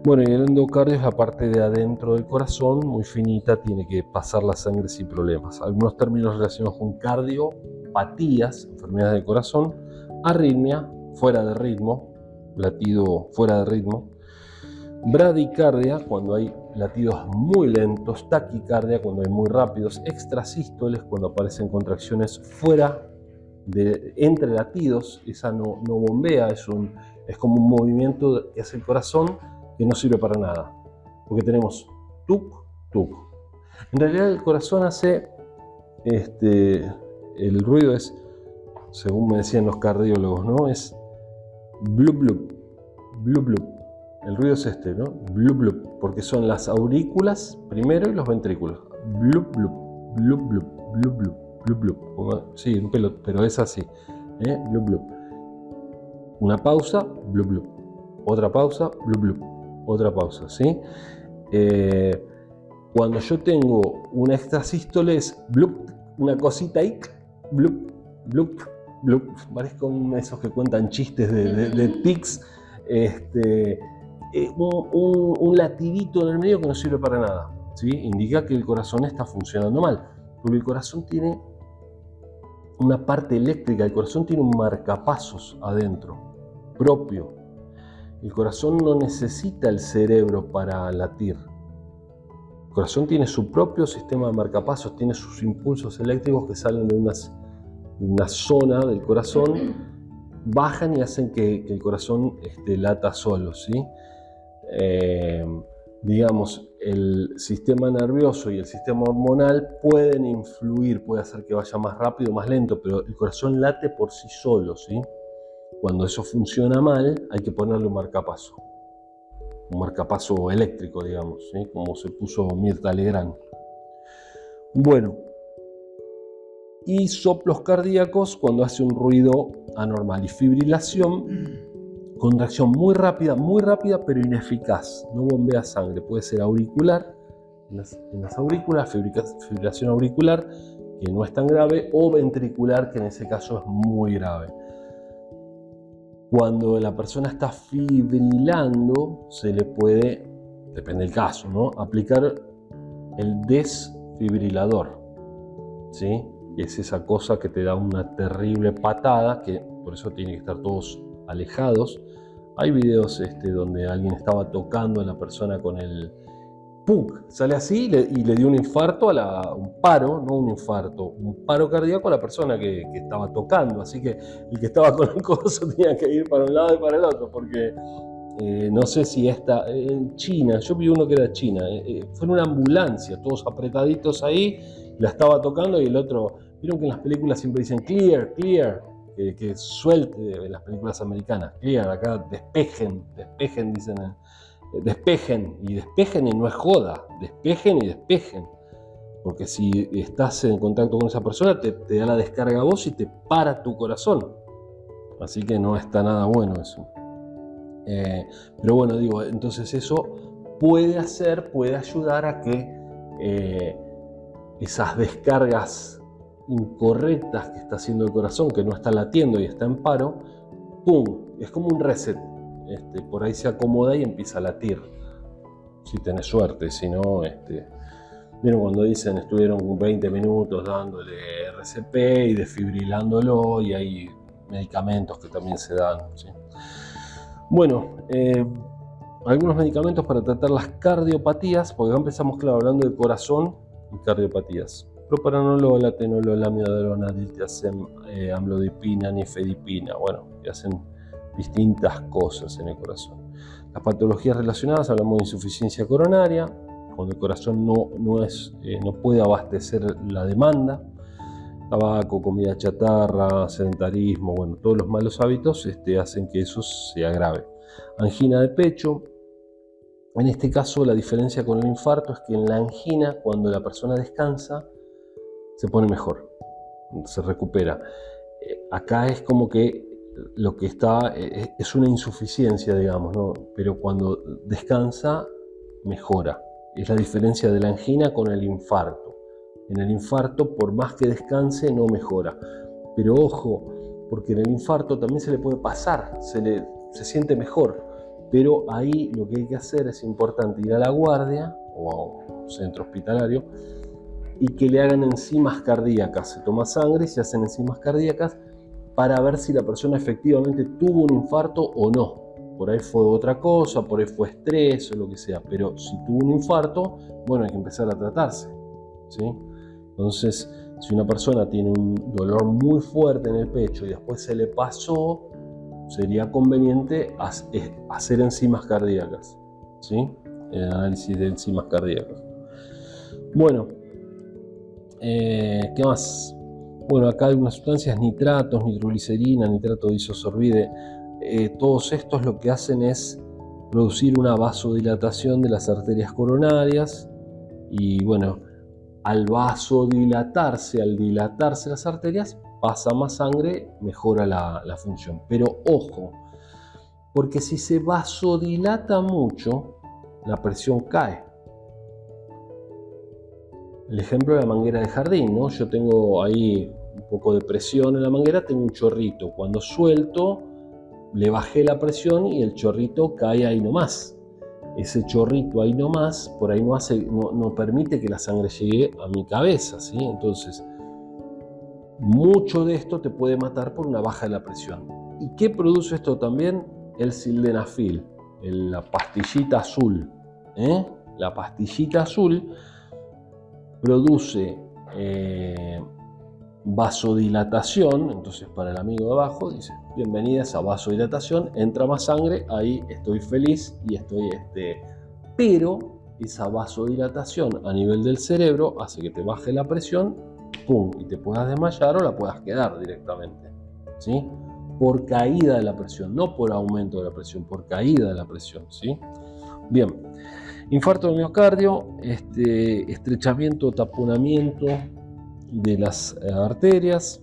Bueno, y el endocardio es la parte de adentro del corazón, muy finita, tiene que pasar la sangre sin problemas. Algunos términos relacionados con cardiopatías, enfermedades del corazón, arritmia, fuera de ritmo, latido fuera de ritmo, Bradicardia, cuando hay latidos muy lentos, taquicardia, cuando hay muy rápidos, extrasístoles, cuando aparecen contracciones fuera de entre latidos, esa no, bombea, es, un, es como un movimiento que hace el corazón que no sirve para nada, porque tenemos tuk, tuk. En realidad el corazón hace, este, el ruido es, según me decían los cardiólogos, ¿no? Es blub blub, blub blub el ruido es este, ¿no? Blup, blup, porque son las aurículas primero y los ventrículos. Blup, blup, blup, blup, blup, blup, blup, blup. Sí, un pelo, pero es así. ¿eh? Blup, blup. Una pausa, blup, blup. Otra pausa, blup, blup. Otra pausa, ¿sí? Eh, cuando yo tengo una extrasístole es blup, una cosita ahí, blup, blup, blup. Parezco esos que cuentan chistes de, de, de tics. Este, eh, un, latidito en el medio que no sirve para nada. ¿sí? Indica que el corazón está funcionando mal. Porque el corazón tiene una parte eléctrica, el corazón tiene un marcapasos adentro, propio. El corazón no necesita el cerebro para latir. El corazón tiene su propio sistema de marcapasos, tiene sus impulsos eléctricos que salen de una zona del corazón, bajan y hacen que, el corazón este, lata solo. ¿sí? Eh, digamos, el sistema nervioso y el sistema hormonal pueden influir, puede hacer que vaya más rápido, más lento, pero el corazón late por sí solo, ¿sí? Cuando eso funciona mal, hay que ponerle un marcapaso. Un marcapaso eléctrico, digamos, como se puso Mirta Legrand. Bueno, y soplos cardíacos cuando hace un ruido anormal y fibrilación Contracción muy rápida, muy rápida, pero ineficaz. No bombea sangre. Puede ser auricular, en las, aurículas, fibrilación auricular, que no es tan grave, o ventricular, que en ese caso es muy grave. Cuando la persona está fibrilando, se le puede, depende del caso, ¿no? aplicar el desfibrilador. ¿sí? Es esa cosa que te da una terrible patada, que por eso tiene que estar todos alejados. Hay videos este, donde alguien estaba tocando a la persona con el sale así y le, y le dio un infarto a la, un paro, no un infarto, un paro cardíaco a la persona que, que estaba tocando. Así que el que estaba con el coso <laughs> tenía que ir para un lado y para el otro, porque eh, no sé si esta, en China, yo vi uno que era China, eh, eh, fue en una ambulancia, todos apretaditos ahí, la estaba tocando y el otro, vieron que en las películas siempre dicen clear, clear, que, que suelte en las películas americanas, clear, acá despejen, despejen, dicen, eh, despejen, y despejen y no es joda, despejen y despejen. Porque si estás en contacto con esa persona, te, te da la descarga a vos y te para tu corazón. Así que no está nada bueno eso. Eh, pero bueno, digo, entonces eso puede hacer, puede ayudar a que eh, esas descargas incorrectas que está haciendo el corazón, que no está latiendo y está en paro, ¡pum! Es como un reset. Este, por ahí se acomoda y empieza a latir. Si tenés suerte, si no, este, Vieron cuando dicen estuvieron 20 minutos dándole RCP y desfibrilándolo y hay medicamentos que también se dan. Bueno, eh, algunos medicamentos para tratar las cardiopatías, porque acá empezamos, claro, hablando de corazón y cardiopatías. Propranolol, atenolol, amiodarona, diltiazem, eh, amlodipina, nifedipina, bueno, que hacen distintas cosas en el corazón. Las patologías relacionadas, hablamos de insuficiencia coronaria, cuando el corazón no, no, es, eh, no puede abastecer la demanda, tabaco, comida chatarra, sedentarismo, bueno, todos los malos hábitos este, hacen que eso se agrave. Angina de pecho. En este caso, la diferencia con el infarto es que en la angina, cuando la persona descansa, se pone mejor, se recupera. Eh, acá es como que lo que está eh, es una insuficiencia, digamos, ¿no? pero cuando descansa, mejora. Es la diferencia de la angina con el infarto. En el infarto, por más que descanse, no mejora. Pero ojo, porque en el infarto también se le puede pasar, se, le, se siente mejor. Pero ahí lo que hay que hacer es importante ir a la guardia o a un centro hospitalario y que le hagan enzimas cardíacas. Se toma sangre se hacen enzimas cardíacas para ver si la persona efectivamente tuvo un infarto o no. Por ahí fue otra cosa, por ahí fue estrés o lo que sea. Pero si tuvo un infarto, bueno, hay que empezar a tratarse. ¿sí? Entonces, si una persona tiene un dolor muy fuerte en el pecho y después se le pasó, sería conveniente hacer enzimas cardíacas. ¿sí? El análisis de enzimas cardíacas. Bueno, eh, ¿qué más? Bueno, acá hay unas sustancias, nitratos, nitroglicerina, nitrato de isosorbide. Eh, todos estos lo que hacen es producir una vasodilatación de las arterias coronarias y bueno, al vasodilatarse, al dilatarse las arterias, pasa más sangre, mejora la, la, función. Pero ojo, porque si se vasodilata mucho, la presión cae. El ejemplo de la manguera de jardín, ¿no? Yo tengo ahí poco de presión en la manguera, tengo un chorrito. Cuando suelto, le bajé la presión y el chorrito cae ahí nomás ese chorrito ahí nomás, por ahí no, hace, no, permite que la sangre llegue a mi cabeza, ¿sí? Entonces, mucho de esto te puede matar por una baja de la presión. ¿Y qué produce esto también? El sildenafil, la pastillita azul. ¿eh? La pastillita azul produce eh, vasodilatación, entonces para el amigo de abajo dice, bienvenida a vasodilatación, entra más sangre, ahí estoy feliz y estoy este, pero esa vasodilatación a nivel del cerebro hace que te baje la presión, pum, y te puedas desmayar o la puedas quedar directamente, ¿sí? Por caída de la presión, no por aumento de la presión, por caída de la presión, ¿sí? Bien, infarto del miocardio, este, estrechamiento, taponamiento, de las eh, arterias,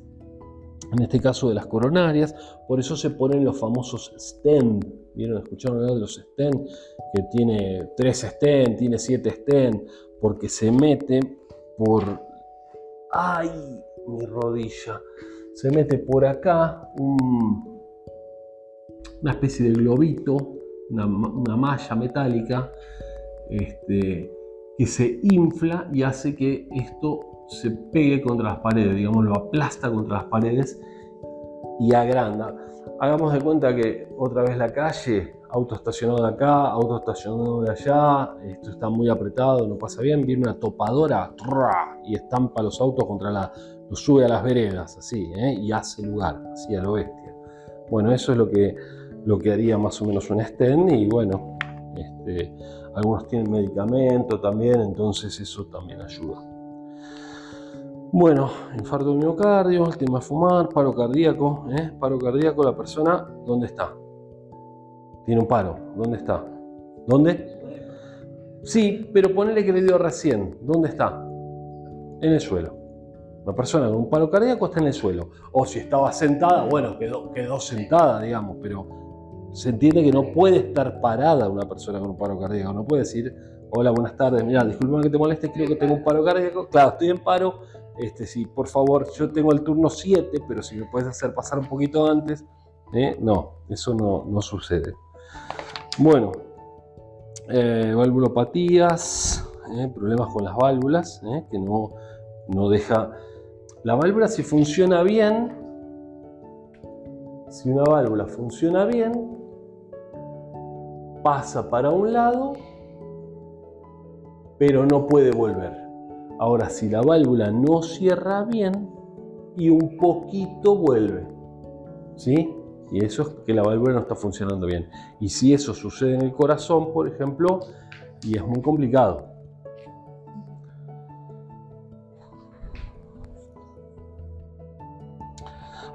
en este caso de las coronarias, por eso se ponen los famosos stent. ¿Vieron? ¿Escucharon hablar de los stent? Que tiene tres stent, tiene siete stent, porque se mete por... ¡Ay! Mi rodilla. Se mete por acá una especie de globito, una, una malla metálica, este, que se infla y hace que esto se pegue contra las paredes, digamos, lo aplasta contra las paredes y agranda. Hagamos de cuenta que otra vez la calle, auto estacionado de acá, auto estacionado de allá, esto está muy apretado, no pasa bien, viene una topadora y estampa los autos contra la, los sube a las veredas, así, ¿eh? y hace lugar, así a lo bestia. Bueno, eso es lo que, lo que haría más o menos un stent y bueno, este, algunos tienen medicamento también, entonces eso también ayuda. Bueno, infarto de miocardio, el tema de fumar, paro cardíaco, ¿eh? paro cardíaco, la persona, ¿dónde está? Tiene un paro, ¿dónde está? ¿Dónde? Sí, pero ponele que le dio recién, ¿dónde está? En el suelo. La persona con un paro cardíaco está en el suelo. O si estaba sentada, bueno, quedó, quedó sentada, digamos, pero se entiende que no puede estar parada una persona con un paro cardíaco. No puede decir, hola, buenas tardes, mira, disculpen que te moleste, creo que tengo un paro cardíaco. Claro, estoy en paro, este, sí, por favor, yo tengo el turno 7, pero si me puedes hacer pasar un poquito antes. ¿eh? No, eso no, no sucede. Bueno, eh, valvulopatías, ¿eh? problemas con las válvulas, que no, no deja la válvula si funciona bien, si una válvula funciona bien, pasa para un lado, pero no puede volver. Ahora, si la válvula no cierra bien y un poquito vuelve, ¿sí? Y eso es que la válvula no está funcionando bien. Y si eso sucede en el corazón, por ejemplo, y es muy complicado.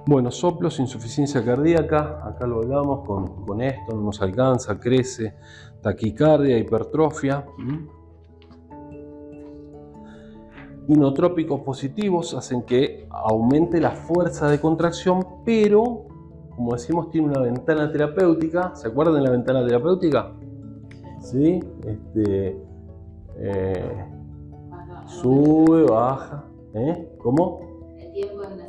Bueno, soplos, insuficiencia cardíaca, acá lo hablamos con, esto, no nos alcanza, crece, taquicardia, hipertrofia. Inotrópicos positivos hacen que aumente la fuerza de contracción, pero, como decimos, tiene una ventana terapéutica. ¿Se acuerdan de la ventana terapéutica? ¿Sí? Este, eh, sube, baja. ¿eh? ¿Cómo? El tiempo en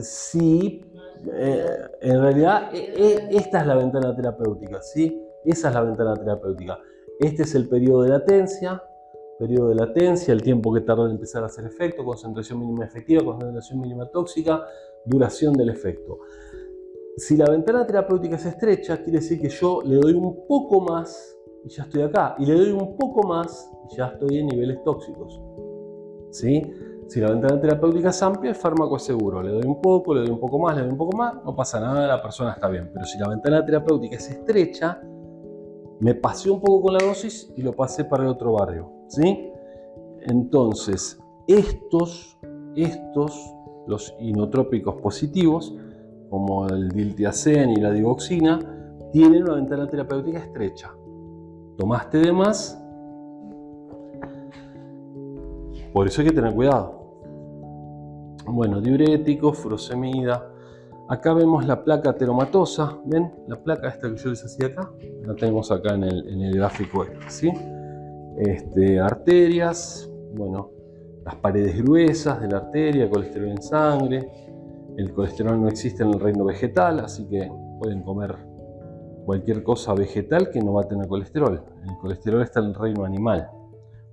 sí, eh, en realidad e, e, esta es la ventana terapéutica, ¿sí? Esa es la ventana terapéutica. Este es el periodo de latencia, periodo de latencia, el tiempo que tarda en empezar a hacer efecto, concentración mínima efectiva, concentración mínima tóxica, duración del efecto. Si la ventana terapéutica es estrecha, quiere decir que yo le doy un poco más y ya estoy acá, y le doy un poco más y ya estoy en niveles tóxicos. ¿Sí? Si la ventana terapéutica es amplia, el fármaco es seguro. Le doy un poco, le doy un poco más, le doy un poco más, no pasa nada, la persona está bien. Pero si la ventana terapéutica es estrecha, me pasé un poco con la dosis y lo pasé para el otro barrio. ¿Sí? Entonces, estos, estos, los inotrópicos positivos, como el diltiazem y la digoxina, tienen una ventana terapéutica estrecha. Tomaste de más, por eso hay que tener cuidado. Bueno, diuréticos, furosemida. Acá vemos la placa teromatosa, ¿ven? La placa esta que yo les hacía acá, la tenemos acá en el, gráfico este, ¿sí? Este, arterias, bueno, las paredes gruesas de la arteria, colesterol en sangre. El colesterol no existe en el reino vegetal, así que pueden comer cualquier cosa vegetal que no va a tener colesterol. El colesterol está en el reino animal.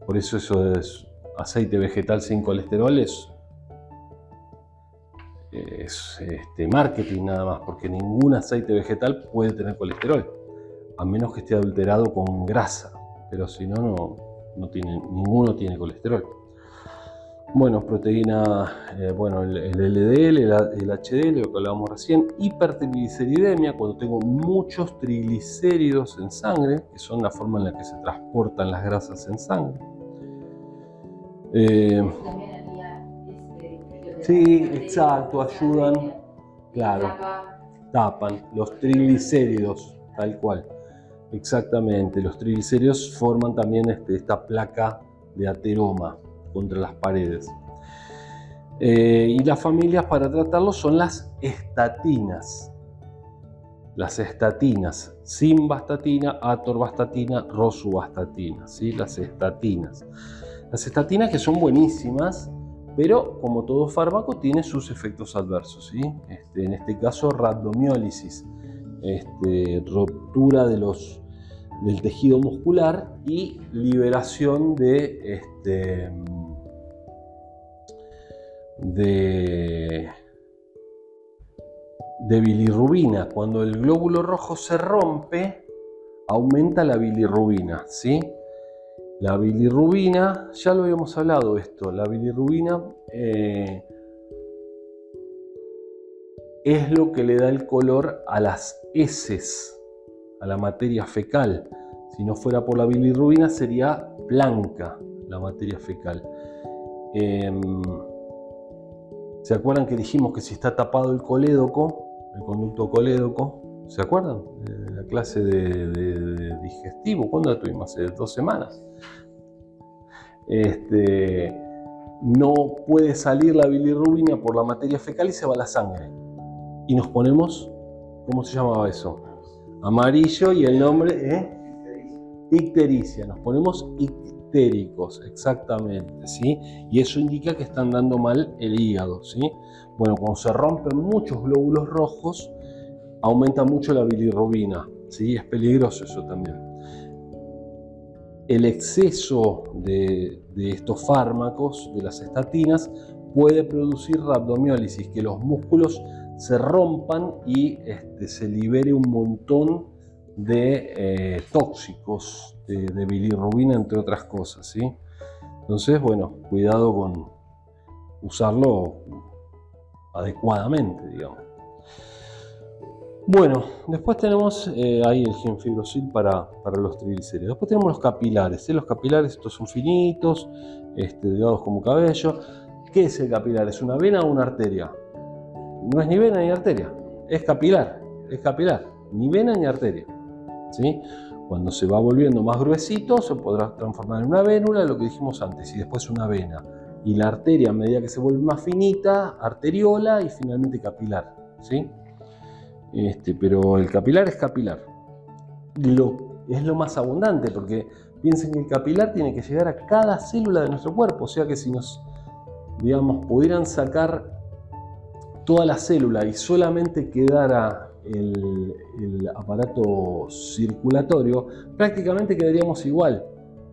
Por eso eso es aceite vegetal sin colesterol es, este, marketing nada más, porque ningún aceite vegetal puede tener colesterol, a menos que esté adulterado con grasa, pero si no, no, tiene, ninguno tiene colesterol. Bueno, proteína, eh, bueno, el, LDL, el, HDL, lo que hablábamos recién, hipertrigliceridemia, cuando tengo muchos triglicéridos en sangre, que son la forma en la que se transportan las grasas en sangre. Eh, este, sí, exacto, ayudan, claro, tapan los triglicéridos, tal cual. Exactamente, los triglicéridos forman también este, esta placa de ateroma contra las paredes. Eh, y las familias para tratarlo son las estatinas. Las estatinas, simvastatina, atorvastatina, rosuvastatina, ¿sí? las estatinas. Las estatinas que son buenísimas, pero como todo fármaco tiene sus efectos adversos. ¿sí? Este, en este caso, rabdomiólisis, este, ruptura de los, del tejido muscular y liberación de, este, de, bilirrubina. Cuando el glóbulo rojo se rompe, aumenta la bilirrubina, ¿sí? La bilirrubina, ya lo habíamos hablado esto, la bilirrubina eh, es lo que le da el color a las heces, a la materia fecal. Si no fuera por la bilirrubina sería blanca la materia fecal. Em, ¿Se acuerdan que dijimos que si está tapado el colédoco, el conducto colédoco, ¿se acuerdan? La clase de, digestivo, ¿cuándo la tuvimos? Hace dos semanas. Este, no puede salir la bilirrubina por la materia fecal y se va la sangre. Y nos ponemos, ¿cómo se llamaba eso? Amarillo y el nombre, ¿eh? Ictericia. Nos ponemos ictéricos, exactamente, ¿sí? Y eso indica que están dando mal el hígado, ¿sí? Bueno, cuando se rompen muchos glóbulos rojos, aumenta mucho la bilirrubina, ¿sí? Es peligroso eso también. El exceso de, estos fármacos, de las estatinas, puede producir rhabdomiólisis, que los músculos se rompan y este, se libere un montón de eh, tóxicos, de, bilirrubina, entre otras cosas. ¿sí? Entonces, bueno, cuidado con usarlo adecuadamente, digamos. Bueno, después tenemos eh, ahí el gen fibrosil para, para, los triglicéridos. Después tenemos los capilares. Los capilares, estos son finitos, este, como cabello. ¿Qué es el capilar? ¿Es una vena o una arteria? No es ni vena ni arteria, es capilar, es capilar, ni vena ni arteria. ¿sí? Cuando se va volviendo más gruesito, se podrá transformar en una vénula, lo que dijimos antes, y después una vena. Y la arteria, a medida que se vuelve más finita, arteriola y finalmente capilar. ¿sí? Este, pero el capilar es capilar. Lo, es lo más abundante, porque piensen que el capilar tiene que llegar a cada célula de nuestro cuerpo. O sea que si nos, digamos, pudieran sacar toda la célula y solamente quedara el, aparato circulatorio, prácticamente quedaríamos igual,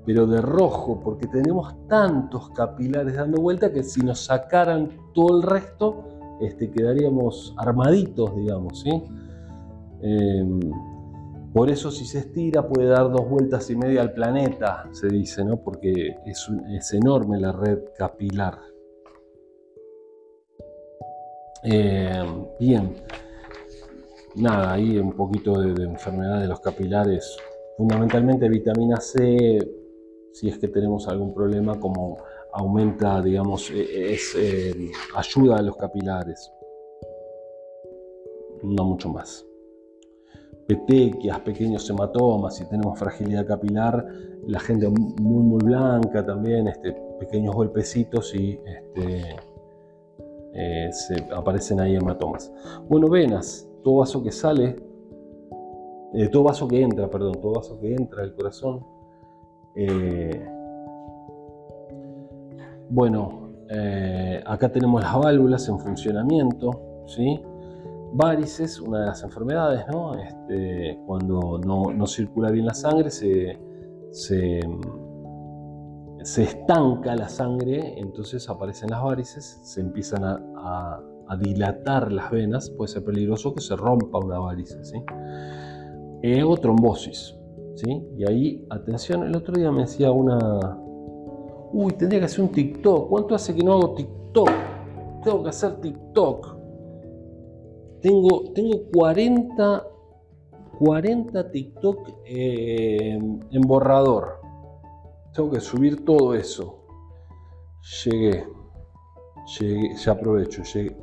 pero de rojo, porque tenemos tantos capilares dando vuelta que si nos sacaran todo el resto, este, quedaríamos armaditos, digamos, ¿sí? Em, por eso si se estira puede dar dos vueltas y media al planeta, se dice, ¿no? Porque es, es enorme la red capilar. Em, bien nada, ahí un poquito de, enfermedad de los capilares, fundamentalmente vitamina C, si es que tenemos algún problema, como aumenta, digamos, e, es, eh, ayuda a los capilares. No mucho más. Petequias, pequeños hematomas, si tenemos fragilidad capilar, la gente muy muy blanca también, este, pequeños golpecitos y este, eh, se aparecen ahí hematomas. Bueno, venas, todo vaso que sale, eh, todo vaso que entra, perdón, todo vaso que entra al corazón. Eh, bueno, acá tenemos las válvulas en funcionamiento, ¿sí? Varices, una de las enfermedades, ¿no? Este, cuando no, circula bien la sangre, se, se, estanca la sangre, entonces aparecen las varices, se empiezan a dilatar las venas, puede ser peligroso que se rompa una varice, ¿sí? o trombosis, ¿sí? Y ahí, atención, el otro día me decía una... Uy, tendría que hacer un TikTok. ¿Cuánto hace que no hago TikTok? Tengo que hacer TikTok. Tengo, tengo 40, 40 TikTok eh, en borrador. Tengo que subir todo eso. Llegué. Llegué, ya aprovecho. Llegué.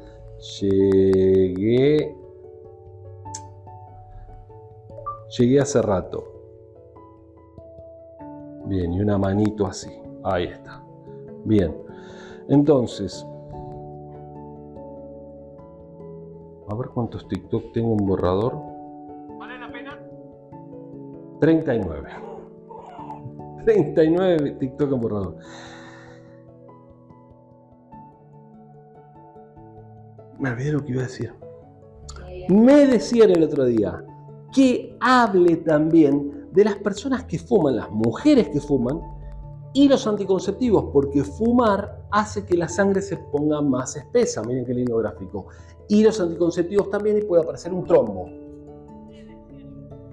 Llegué. Llegué hace rato. Bien, y una manito así. Ahí está. Bien. Entonces. A ver cuántos TikTok tengo en borrador. ¿Vale la pena? 39. 39 TikTok en borrador. Me olvidé lo que iba a decir. Me decían el otro día que hable también de las personas que fuman, las mujeres que fuman, Y los anticonceptivos, porque fumar hace que la sangre se ponga más espesa. Miren qué lindo gráfico. Y los anticonceptivos también y puede aparecer un trombo.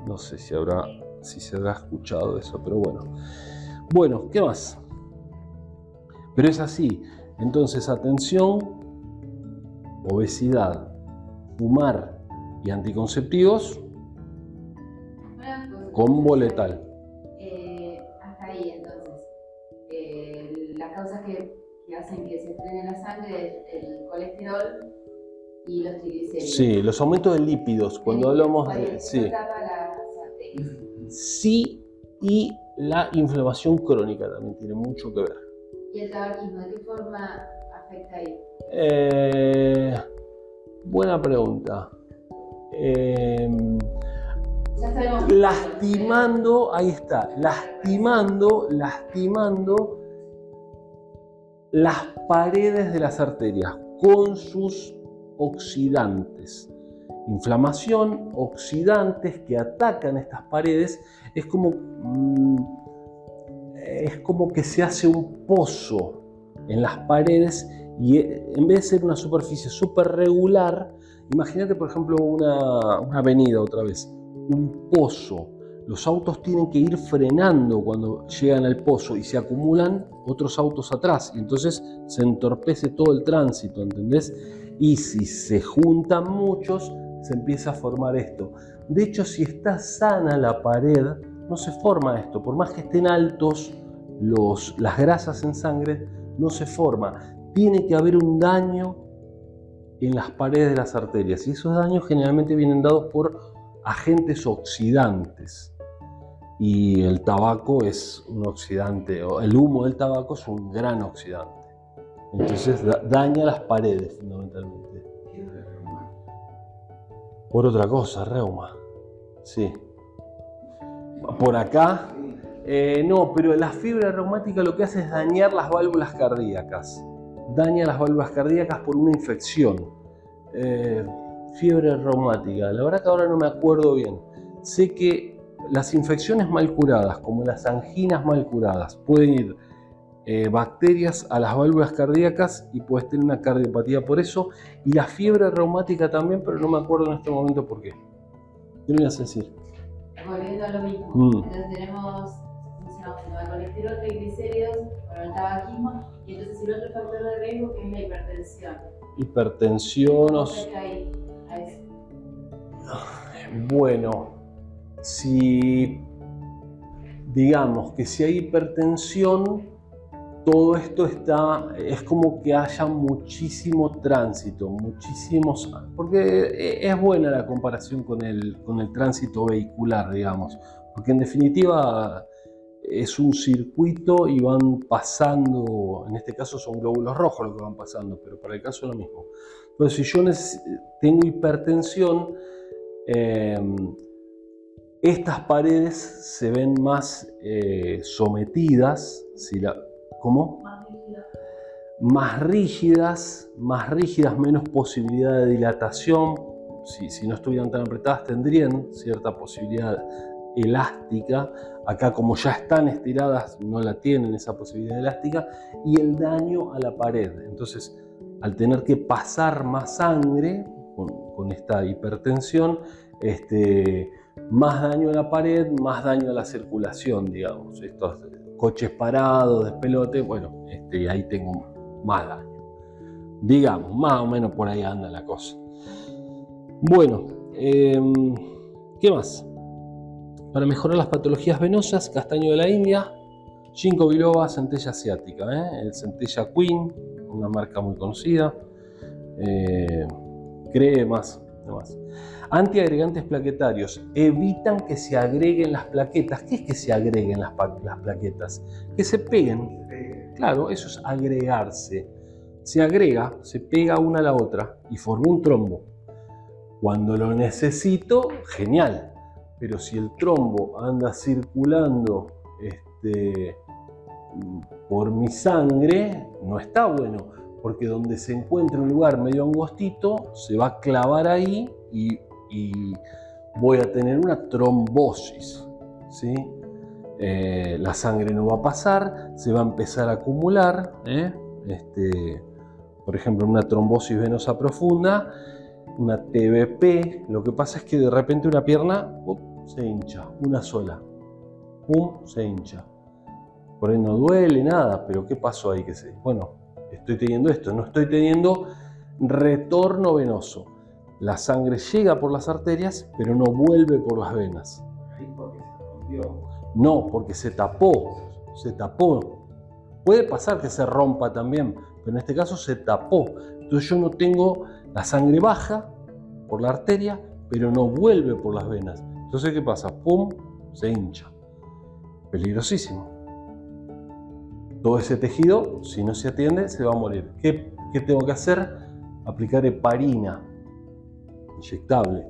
No sé si habrá, si se habrá escuchado eso, pero bueno. Bueno, ¿qué más? Pero es así. Entonces, atención, obesidad, fumar y anticonceptivos, combo letal. Eh, hasta ahí, entonces. Eh, las causas que, que hacen que se frene la sangre es el colesterol y los triglicéridos. Sí, los aumentos de lípidos, cuando hablamos de... Sí, las arterias. Sí y la inflamación crónica también tiene mucho que ver. ¿Y el tabaquismo de qué forma afecta ahí? Eh, buena pregunta. Ya sabemos que- lastimando, ahí está, lastimando, lastimando las paredes de las arterias con sus oxidantes. Inflamación, oxidantes que atacan estas paredes, es como, mm, es como que se hace un pozo en las paredes y eh, en vez de ser una superficie súper regular, imagínate por ejemplo una, una avenida otra vez, un pozo. Los autos tienen que ir frenando cuando llegan al pozo y se acumulan otros autos atrás. Y entonces se entorpece todo el tránsito, ¿entendés? Y si se juntan muchos, se empieza a formar esto. De hecho, si está sana la pared, no se forma esto. Por más que estén altos los, las grasas en sangre, no se forma. Tiene que haber un daño en las paredes de las arterias. Y esos daños generalmente vienen dados por agentes oxidantes. Y el tabaco es un oxidante, o el humo del tabaco es un gran oxidante. Entonces da- daña las paredes fundamentalmente. Por otra cosa, reuma. Sí. Por acá. Eh, no, pero la fiebre reumática lo que hace es dañar las válvulas cardíacas. Daña las válvulas cardíacas por una infección. Eh, fiebre reumática. La verdad que ahora no me acuerdo bien. Sé que las infecciones mal curadas, como las anginas mal curadas, pueden ir eh, bacterias a las válvulas cardíacas y puedes tener una cardiopatía por eso. Y la fiebre reumática también, pero no me acuerdo en este momento por qué. ¿Qué me ibas a decir? Volviendo a lo mismo. Mm. Entonces tenemos el colesterol, triglicéridos, bueno, el tabaquismo y entonces el otro factor de riesgo que es la hipertensión. Hipertensión. ¿Cómo os- ahí? Bueno, si digamos que si hay hipertensión, todo esto está, es como que haya muchísimo tránsito, muchísimos, porque es buena la comparación con el, con el tránsito vehicular, digamos, porque en definitiva es un circuito y van pasando, en este caso son glóbulos rojos los que van pasando, pero para el caso es lo mismo. Entonces, si yo tengo hipertensión, eh, estas paredes se ven más eh, sometidas, si la, ¿cómo? Más rígidas, más rígidas, menos posibilidad de dilatación. Si, si no estuvieran tan apretadas, tendrían cierta posibilidad elástica. Acá, como ya están estiradas, no la tienen esa posibilidad elástica. Y el daño a la pared. Entonces, al tener que pasar más sangre con, con esta hipertensión, este, más daño a la pared, más daño a la circulación, digamos. Estos coches parados, despelote, bueno, este, ahí tengo más daño. Digamos, más o menos por ahí anda la cosa. Bueno, em, ¿qué más? Para mejorar las patologías venosas, castaño de la India, ginkgo biloba, centella asiática, ¿eh? el centella queen, una marca muy conocida, eh, cremas, demás. Antiagregantes plaquetarios evitan que se agreguen las plaquetas. ¿Qué es que se agreguen las, plaquetas? Que se peguen. Claro, eso es agregarse. Se agrega, se pega una a la otra y forma un trombo. Cuando lo necesito, genial. Pero si el trombo anda circulando este, por mi sangre, no está bueno. Porque donde se encuentre un lugar medio angostito, se va a clavar ahí y, y voy a tener una trombosis. ¿sí? eh, la sangre no va a pasar, se va a empezar a acumular, ¿eh? este, por ejemplo, una trombosis venosa profunda, una TBP, lo que pasa es que de repente una pierna se hincha, una sola, se hincha. Por ahí no duele nada, pero ¿qué pasó ahí? Que se, bueno, estoy teniendo esto, no estoy teniendo retorno venoso. La sangre llega por las arterias, pero no vuelve por las venas. No, porque se tapó, se tapó. Puede pasar que se rompa también, pero en este caso se tapó. Entonces yo no tengo la sangre baja por la arteria, pero no vuelve por las venas. Entonces, ¿qué pasa? ¡Pum! Se hincha. Peligrosísimo. Todo ese tejido, si no se atiende, se va a morir. ¿Qué, qué tengo que hacer? Aplicar heparina, inyectable.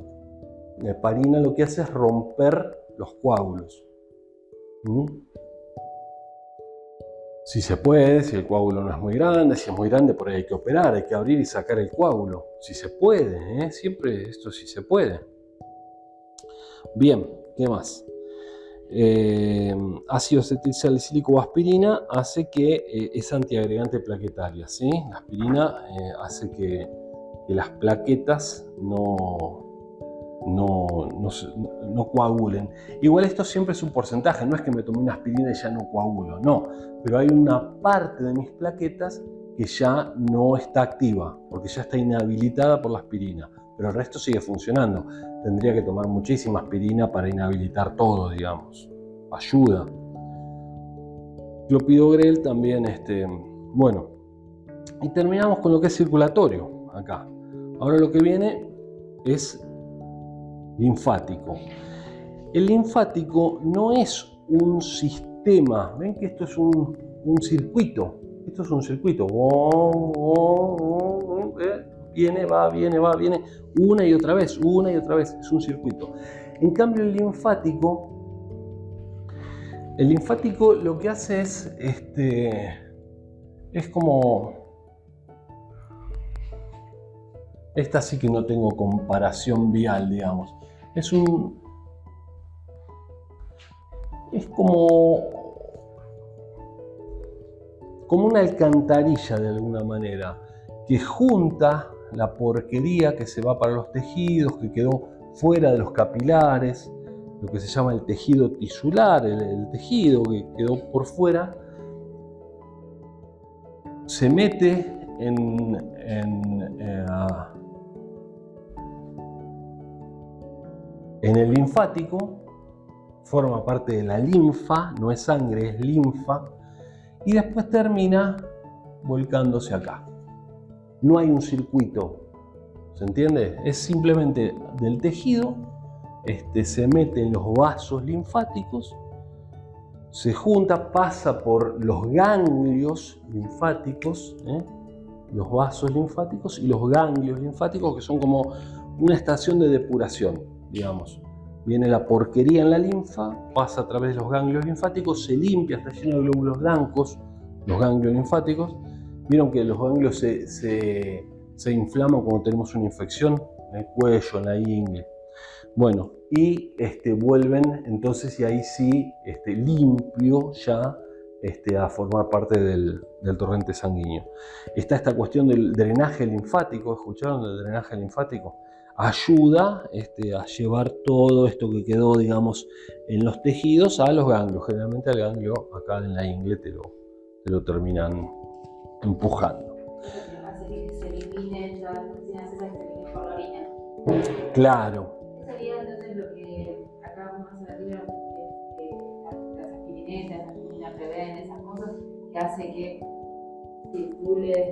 La heparina lo que hace es romper los coágulos. ¿Mm? Si se puede, si el coágulo no es muy grande, si es muy grande, por ahí hay que operar, hay que abrir y sacar el coágulo. Si se puede, ¿eh? siempre esto sí se puede. Bien, ¿qué más? Eh, ácido acetil salicílico o aspirina hace que eh, es antiagregante plaquetaria. ¿sí? La aspirina hace que, que, las plaquetas no, no, no, coagulen. Igual esto siempre es un porcentaje, no es que me tomé una aspirina y ya no coagulo, no. Pero hay una parte de mis plaquetas que ya no está activa, porque ya está inhabilitada por la aspirina, pero el resto sigue funcionando. Tendría que tomar muchísima aspirina para inhabilitar todo, digamos. Ayuda. Clopidogrel también, este, bueno. Y terminamos con lo que es circulatorio, acá. Ahora lo que viene es linfático. El linfático no es un sistema, ven que esto es un, circuito, esto es un circuito, eh, viene, va, viene, va, viene, una y otra vez, una y otra vez, es un circuito. En cambio el linfático, el linfático lo que hace es, este, es como esta sí que no tengo comparación vial, digamos es un. Es como. como una alcantarilla de alguna manera, que junta la porquería que se va para los tejidos, que quedó fuera de los capilares, lo que se llama el tejido tisular, el, tejido que quedó por fuera, se mete en, eh, En el linfático forma parte de la linfa, no es sangre, es linfa, y después termina volcándose acá. No hay un circuito, ¿se entiende? Es simplemente del tejido, este, se mete en los vasos linfáticos, se junta, pasa por los ganglios linfáticos, ¿eh? los vasos linfáticos y los ganglios linfáticos, que son como una estación de depuración digamos. Viene la porquería en la linfa, pasa a través de los ganglios linfáticos, se limpia, está lleno de glóbulos blancos, los ganglios linfáticos. Vieron que los ganglios se, se, inflaman cuando tenemos una infección en el cuello, en la ingle. Bueno, y este, vuelven entonces y ahí sí este, limpio ya este, a formar parte del, del, torrente sanguíneo. Está esta cuestión del drenaje linfático, ¿escucharon del drenaje linfático? Ayuda este, a llevar todo esto que quedó, digamos, en los tejidos a los ganglios. Generalmente al ganglio acá en la ingle te lo, te lo terminan empujando. Claro. Sería entonces lo que las aspirinetas, prevén, esas cosas que hace que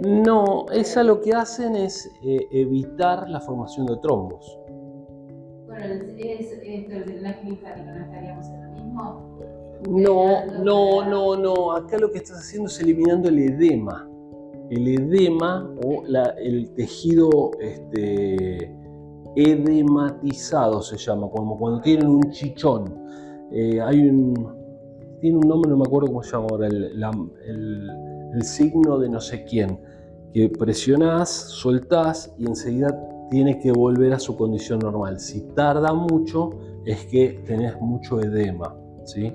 no, esa lo que hacen es eh, evitar la formación de trombos. Bueno, es, el linfático, ¿no estaríamos en lo mismo? No, no, no, no. Acá lo que estás haciendo es eliminando el edema. El edema o el tejido este, edematizado se llama, como cuando tienen un chichón. Eh, hay un. Tiene un nombre, no me acuerdo cómo se llama ahora. el el signo de no sé quién, que presionás, soltás y enseguida tiene que volver a su condición normal. Si tarda mucho, es que tenés mucho edema. ¿sí?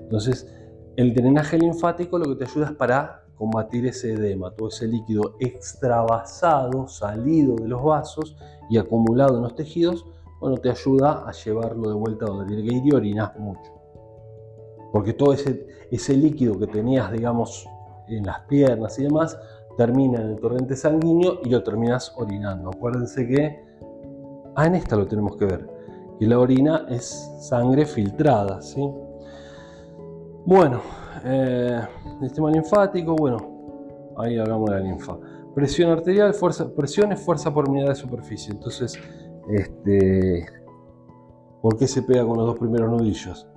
Entonces, el drenaje linfático lo que te ayuda es para combatir ese edema, todo ese líquido extravasado, salido de los vasos y acumulado en los tejidos, bueno, te ayuda a llevarlo de vuelta donde tiene que ir y orinas mucho. Porque todo ese, ese líquido que tenías, digamos, en las piernas y demás, termina en el torrente sanguíneo y lo terminas orinando. Acuérdense que, ah, en esta lo tenemos que ver, que la orina es sangre filtrada, ¿sí? Bueno, eh, sistema linfático, bueno, ahí hablamos de la linfa. Presión arterial, fuerza, presión es fuerza por unidad de superficie. Entonces, este, ¿por qué se pega con los dos primeros nudillos?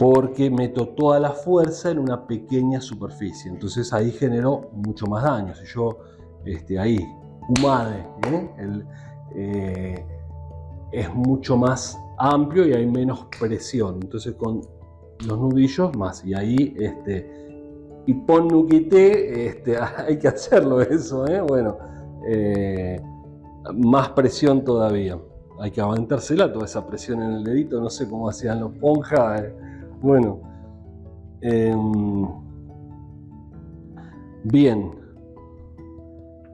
Porque meto toda la fuerza en una pequeña superficie. Entonces ahí generó mucho más daño. Si yo, este, ahí, humade, ¿eh? Eh, es mucho más amplio y hay menos presión. Entonces con los nudillos más. Y ahí, este, y pon nuquité, este, <laughs> hay que hacerlo eso, ¿eh? Bueno, más presión todavía. Hay que aguantársela toda esa presión en el dedito, no sé cómo hacían los ponjas. Bueno, em, bien.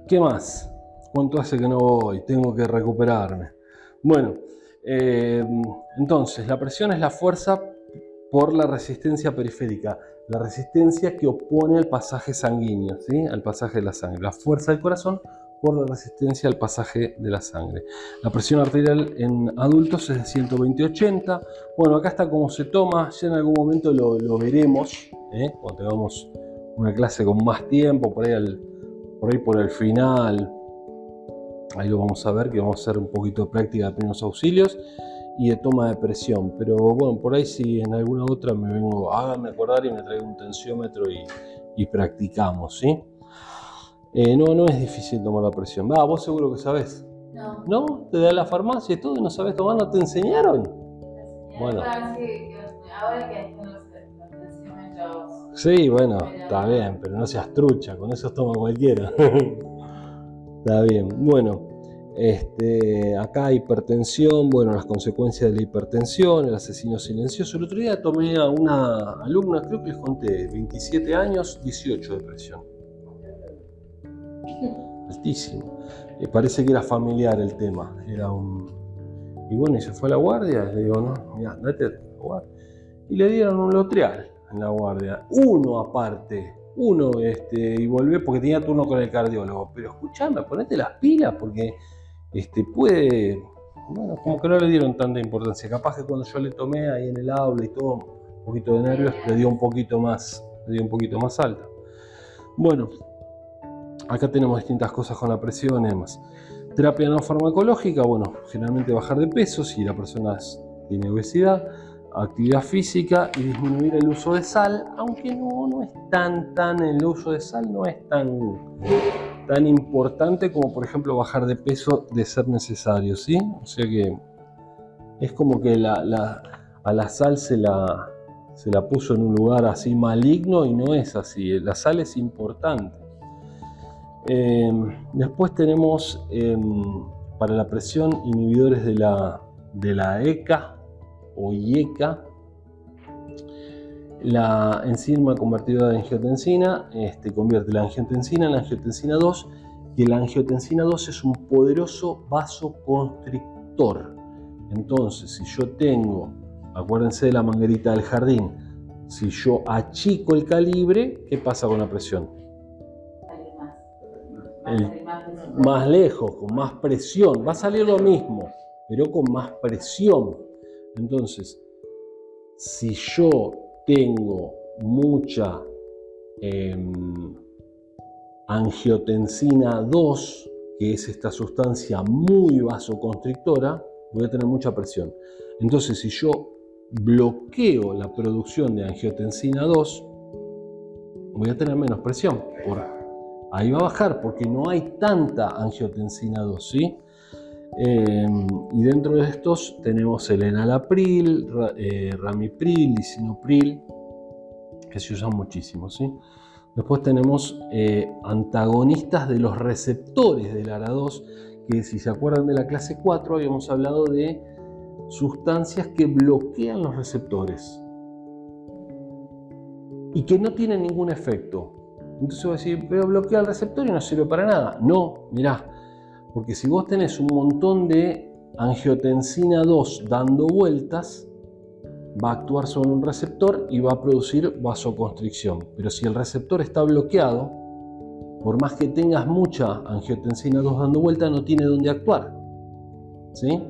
¿Qué más? ¿Cuánto hace que no voy? Tengo que recuperarme. Bueno, em, entonces la presión es la fuerza por la resistencia periférica, la resistencia que opone al pasaje sanguíneo, ¿sí? al pasaje de la sangre, la fuerza del corazón por la resistencia al pasaje de la sangre. La presión arterial en adultos es de 120-80. Bueno, acá está cómo se toma, ya en algún momento lo, veremos, ¿eh? cuando tengamos una clase con más tiempo, por ahí, por ahí por el final, ahí lo vamos a ver, que vamos a hacer un poquito de práctica de primeros auxilios y de toma de presión. Pero bueno, por ahí si en alguna otra me vengo, háganme acordar y me traigo un tensiómetro y, y practicamos, ¿sí? Eh, no, no es difícil tomar la presión. Va, vos seguro que sabés. No. ¿No? ¿Te da la farmacia y todo y no sabés tomar? ¿No te enseñaron? Bueno. Ahora que los. Sí, bueno, está bien, pero no seas trucha, con eso toma cualquiera. <laughs> está bien. Bueno, este, acá hipertensión, bueno, las consecuencias de la hipertensión, el asesino silencioso. El otro día tomé a una alumna, creo que les conté, 27 años, 18 de presión. <laughs> Altísimo. Eh, parece que era familiar el tema. Era un. Y bueno, y se fue a la guardia. Le digo, no, mira, date a. Y le dieron un lotrial en la guardia. Uno aparte. Uno, este, y volvió porque tenía turno con el cardiólogo. Pero escuchame, ponete las pilas porque este, puede, bueno, como que no le dieron tanta importancia. Capaz que cuando yo le tomé ahí en el aula y todo, un poquito de nervios, le dio un poquito más, le dio un poquito más alta. Bueno, acá tenemos distintas cosas con la presión y demás. Terapia no farmacológica, bueno, generalmente bajar de peso si la persona tiene obesidad, actividad física y disminuir el uso de sal, aunque no, no es tan, tan, el uso de sal no es tan tan importante como por ejemplo bajar de peso de ser necesario, ¿sí? O sea que es como que a la sal se la, se la puso en un lugar así maligno y no es así, la sal es importante. Em, después tenemos em, para la presión inhibidores de la, de la ECA o IECA, la enzima convertidora de angiotensina este, convierte la angiotensina en angiotensina 2 y la angiotensina 2 es un poderoso vasoconstrictor. Entonces, si yo tengo, acuérdense de la manguerita del jardín, si yo achico el calibre, ¿qué pasa con la presión? Más lejos, con más presión. Va a salir lo mismo, pero con más presión. Entonces, si yo tengo mucha em, angiotensina 2, que es esta sustancia muy vasoconstrictora, voy a tener mucha presión. Entonces, si yo bloqueo la producción de angiotensina 2, voy a tener menos presión. Ahí va a bajar porque no hay tanta angiotensina 2, ¿sí? Em, y dentro de estos tenemos el enalapril, eh, ramipril, lisinopril, que se usan muchísimo. ¿sí? Después tenemos eh, antagonistas de los receptores del ARA2, que si se acuerdan de la clase 4 habíamos hablado de sustancias que bloquean los receptores. y que no tiene ningún efecto. Entonces voy a decir, pero bloquea el receptor y no sirve para nada. No, mirá, porque si vos tenés un montón de angiotensina 2 dando vueltas, va a actuar sobre un receptor y va a producir vasoconstricción. Pero si el receptor está bloqueado, por más que tengas mucha angiotensina 2 dando vueltas, no tiene dónde actuar. ¿Sí?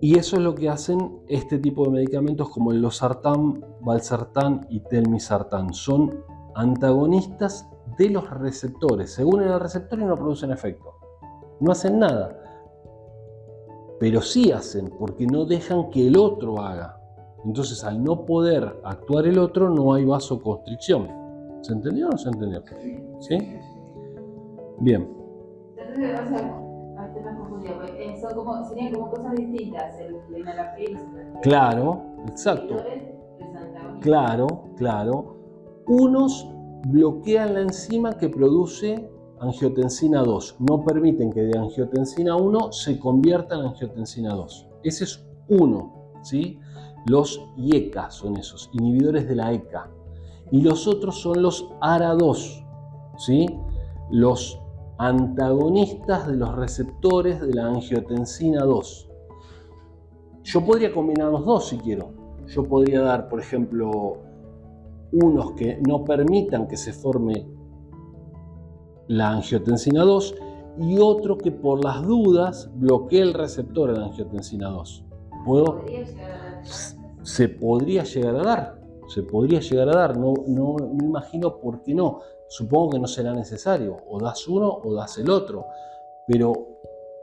Y eso es lo que hacen este tipo de medicamentos como el losartán, valsartán y telmisartán. Son antagonistas de los receptores. Se unen al receptor y no producen efecto. No hacen nada. Pero sí hacen porque no dejan que el otro haga. Entonces al no poder actuar el otro no hay vasoconstricción. ¿Se entendió o no se entendió? ¿Sí? Bien. Ah, pues, son como, serían como cosas distintas, el enalapril, el Claro, exacto. Claro, claro. Unos bloquean la enzima que produce angiotensina 2. No permiten que de angiotensina 1 se convierta en angiotensina 2. Ese es uno, ¿sí? Los IECA son esos, inhibidores de la ECA. Y los otros son los ARA2, ¿sí? Los antagonistas de los receptores de la angiotensina 2. Yo podría combinar los dos si quiero. Yo podría dar, por ejemplo, unos que no permitan que se forme la angiotensina 2 y otro que por las dudas bloquee el receptor de la angiotensina 2. ¿Puedo? Podría llegar a dar- Se podría llegar a dar, se podría llegar a dar, no, no me imagino por qué no. Supongo que no será necesario, o das uno o das el otro, pero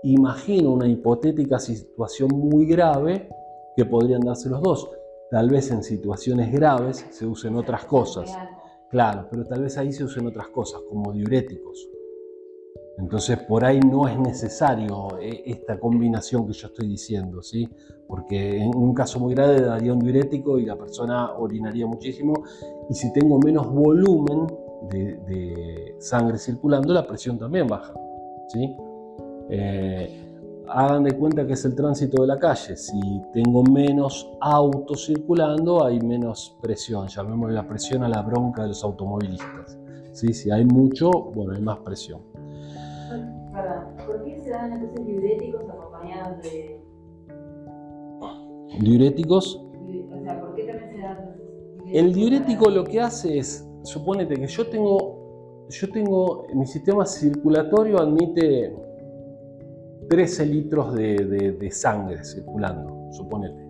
imagino una hipotética situación muy grave que podrían darse los dos. Tal vez en situaciones graves se usen otras cosas. Claro, pero tal vez ahí se usen otras cosas, como diuréticos. Entonces, por ahí no es necesario eh, esta combinación que yo estoy diciendo, ¿sí? Porque en un caso muy grave daría un diurético y la persona orinaría muchísimo. Y si tengo menos volumen de, de sangre circulando, la presión también baja, ¿sí? Eh, hagan de cuenta que es el tránsito de la calle. Si tengo menos autos circulando, hay menos presión. Llamémosle la presión a la bronca de los automovilistas. ¿sí? Si hay mucho, bueno, hay más presión. Perdón, ¿por qué se dan entonces diuréticos acompañados de. Diuréticos. O sea, ¿por qué también se dan El diurético lo que hace es, suponete que yo tengo, yo tengo, mi sistema circulatorio admite 13 litros de, de- de sangre circulando, suponete.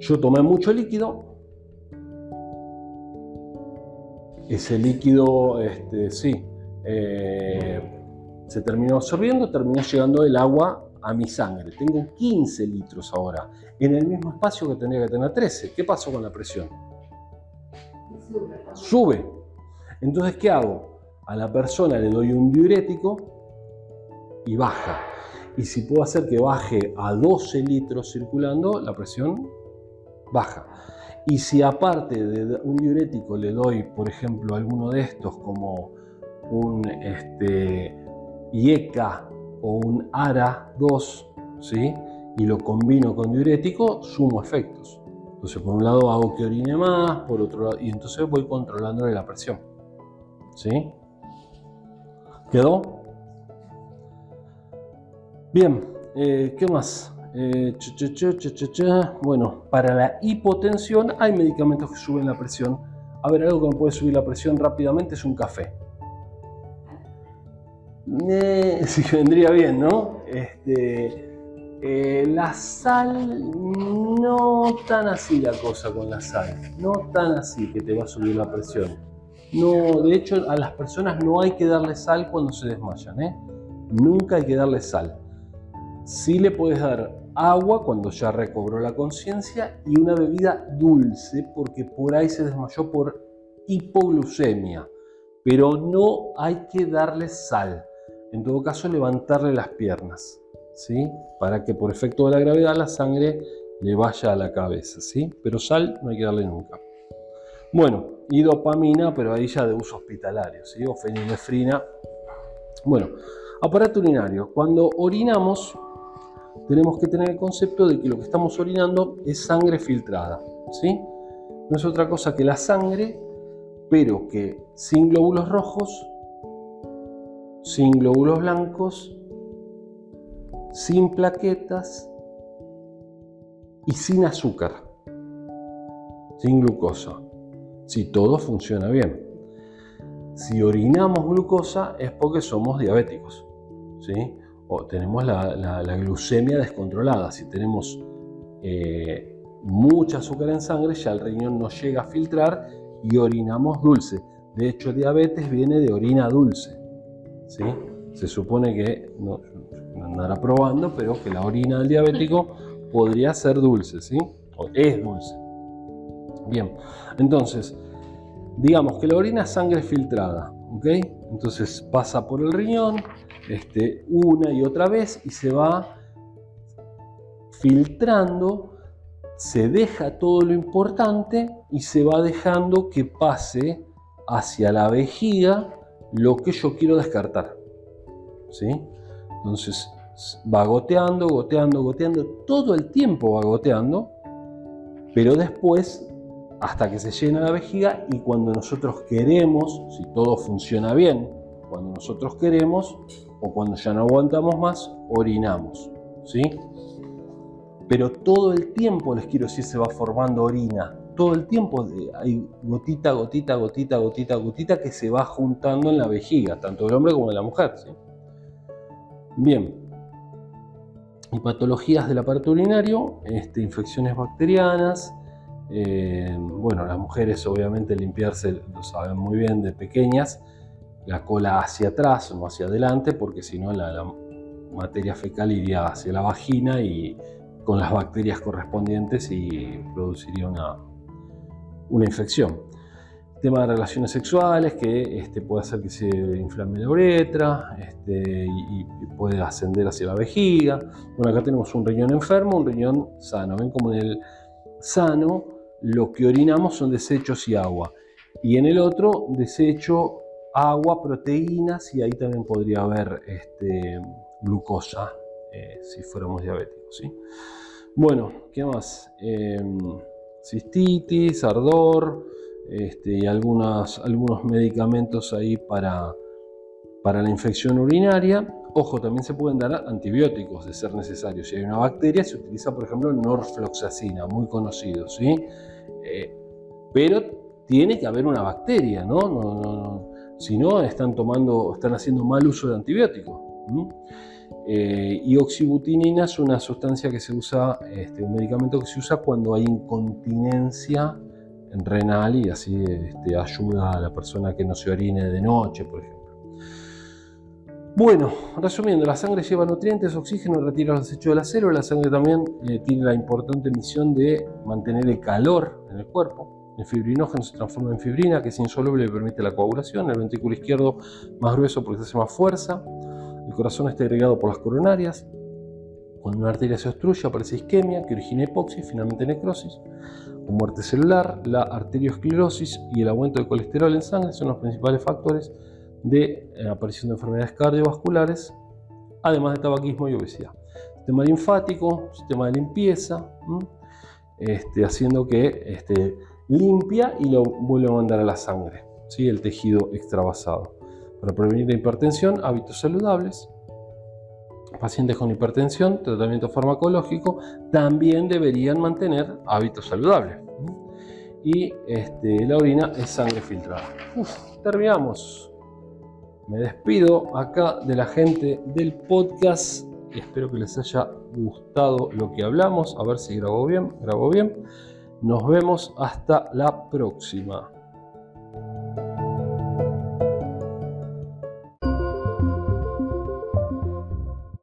Yo tomé mucho líquido. Ese líquido, este, sí, eh, se terminó absorbiendo, terminó llegando el agua a mi sangre. Tengo 15 litros ahora, en el mismo espacio que tendría que tener 13. ¿Qué pasó con la presión? ¿no? sube. Entonces, ¿qué hago? A la persona le doy un diurético y baja. Y si puedo hacer que baje a 12 litros circulando, la presión baja. Y si aparte de un diurético le doy, por ejemplo, alguno de estos como un este, IECA o un ARA2, ¿sí? y lo combino con diurético, sumo efectos. Entonces, por un lado hago que orine más, por otro lado, y entonces voy controlándole la presión. ¿Sí? ¿Quedó? Bien, eh, ¿qué más? Eh, ch, ch, ch, ch, ch, ch. Bueno, para la hipotensión hay medicamentos que suben la presión. A ver, algo que me puede subir la presión rápidamente es un café. Eh, <laughs> sí, vendría bien, ¿no? Este, eh, la sal, no tan así la cosa con la sal, no tan así que te va a subir la presión. No, de hecho, a las personas no hay que darle sal cuando se desmayan, ¿eh? Nunca hay que darle sal. Sí le puedes dar agua cuando ya recobró la conciencia y una bebida dulce porque por ahí se desmayó por hipoglucemia. Pero no hay que darle sal. En todo caso, levantarle las piernas. ¿sí? Para que por efecto de la gravedad la sangre le vaya a la cabeza, ¿sí? Pero sal no hay que darle nunca. Bueno, y dopamina, pero ahí ya de uso hospitalario, ¿sí? O fenilefrina. Bueno, aparato urinario. Cuando orinamos, tenemos que tener el concepto de que lo que estamos orinando es sangre filtrada, ¿sí? no es otra cosa que la sangre, pero que sin glóbulos rojos, sin glóbulos blancos, sin plaquetas y sin azúcar, sin glucosa, si todo funciona bien. Si orinamos glucosa es porque somos diabéticos, ¿sí? O tenemos la, glucemia descontrolada. Si tenemos eh, mucha azúcar en sangre, ya el riñón no llega a filtrar y orinamos dulce. De hecho, diabetes viene de orina dulce. ¿sí? Se supone que, no, andará probando, pero que la orina del diabético <laughs> podría ser dulce, ¿sí? O es dulce. Bien, entonces, digamos que la orina es sangre filtrada, ¿ok? Entonces pasa por el riñón este, una y otra vez y se va filtrando se deja todo lo importante y se va dejando que pase hacia la vejiga lo que yo quiero descartar. ¿Sí? Entonces va goteando, goteando, goteando, todo el tiempo va goteando, pero después hasta que se llena la vejiga y cuando nosotros queremos, si todo funciona bien, cuando nosotros queremos o cuando ya no aguantamos más, orinamos. ¿Sí? pero todo el tiempo, les quiero decir, se va formando orina. Todo el tiempo hay gotita, gotita, gotita, gotita, gotita que se va juntando en la vejiga, tanto del hombre como de la mujer. Bien. Y patologías del aparato urinario, este, infecciones bacterianas. Eh, bueno, las mujeres obviamente limpiarse, lo saben muy bien de pequeñas, la cola hacia atrás, no hacia adelante, porque si no la materia fecal iría hacia la vagina y con las bacterias correspondientes y produciría una, una infección. tema de relaciones sexuales que este, puede hacer que se inflame la uretra este, y, puede ascender hacia la vejiga. Bueno, acá tenemos un riñón enfermo, un riñón sano. Ven como en el sano lo que orinamos son desechos y agua. Y en el otro, desecho, agua, proteínas y ahí también podría haber este, glucosa eh, si fuéramos diabéticos. ¿sí? Bueno, ¿qué más? Em, cistitis, ardor este, y algunos medicamentos ahí para, para la infección urinaria. Ojo, también se pueden dar antibióticos de ser necesario. Si hay una bacteria, se utiliza, por ejemplo, norfloxacina, muy conocido, ¿sí? Eh, pero tiene que haber una bacteria, ¿no? no, no, no. Si no, están tomando, están haciendo mal uso de antibióticos. Eh, y oxibutinina es una sustancia que se usa, este, un medicamento que se usa cuando hay incontinencia renal y así este, ayuda a la persona que no se orine de noche, por ejemplo. Bueno, resumiendo, la sangre lleva nutrientes, oxígeno, retira los desechos de la célula. La sangre también eh, tiene la importante misión de mantener el calor en el cuerpo. El fibrinógeno se transforma en fibrina, que es insoluble y permite la coagulación. El ventrículo izquierdo más grueso porque se hace más fuerza. El corazón está irrigado por las coronarias. Cuando una arteria se obstruye aparece isquemia que origina hipoxia y finalmente necrosis. Con muerte celular, la arteriosclerosis y el aumento de colesterol en sangre son los principales factores de eh, aparición de enfermedades cardiovasculares, además de tabaquismo y obesidad. Sistema linfático, sistema de limpieza, este, haciendo que este, limpia y lo vuelve a mandar a la sangre, ¿sí? el tejido extravasado. Para prevenir la hipertensión, hábitos saludables. Pacientes con hipertensión, tratamiento farmacológico, también deberían mantener hábitos saludables. Y este, la orina es sangre filtrada. terminamos. Me despido acá de la gente del podcast. Espero que les haya gustado lo que hablamos. A ver si grabo bien. Grabo bien. Nos vemos hasta la próxima.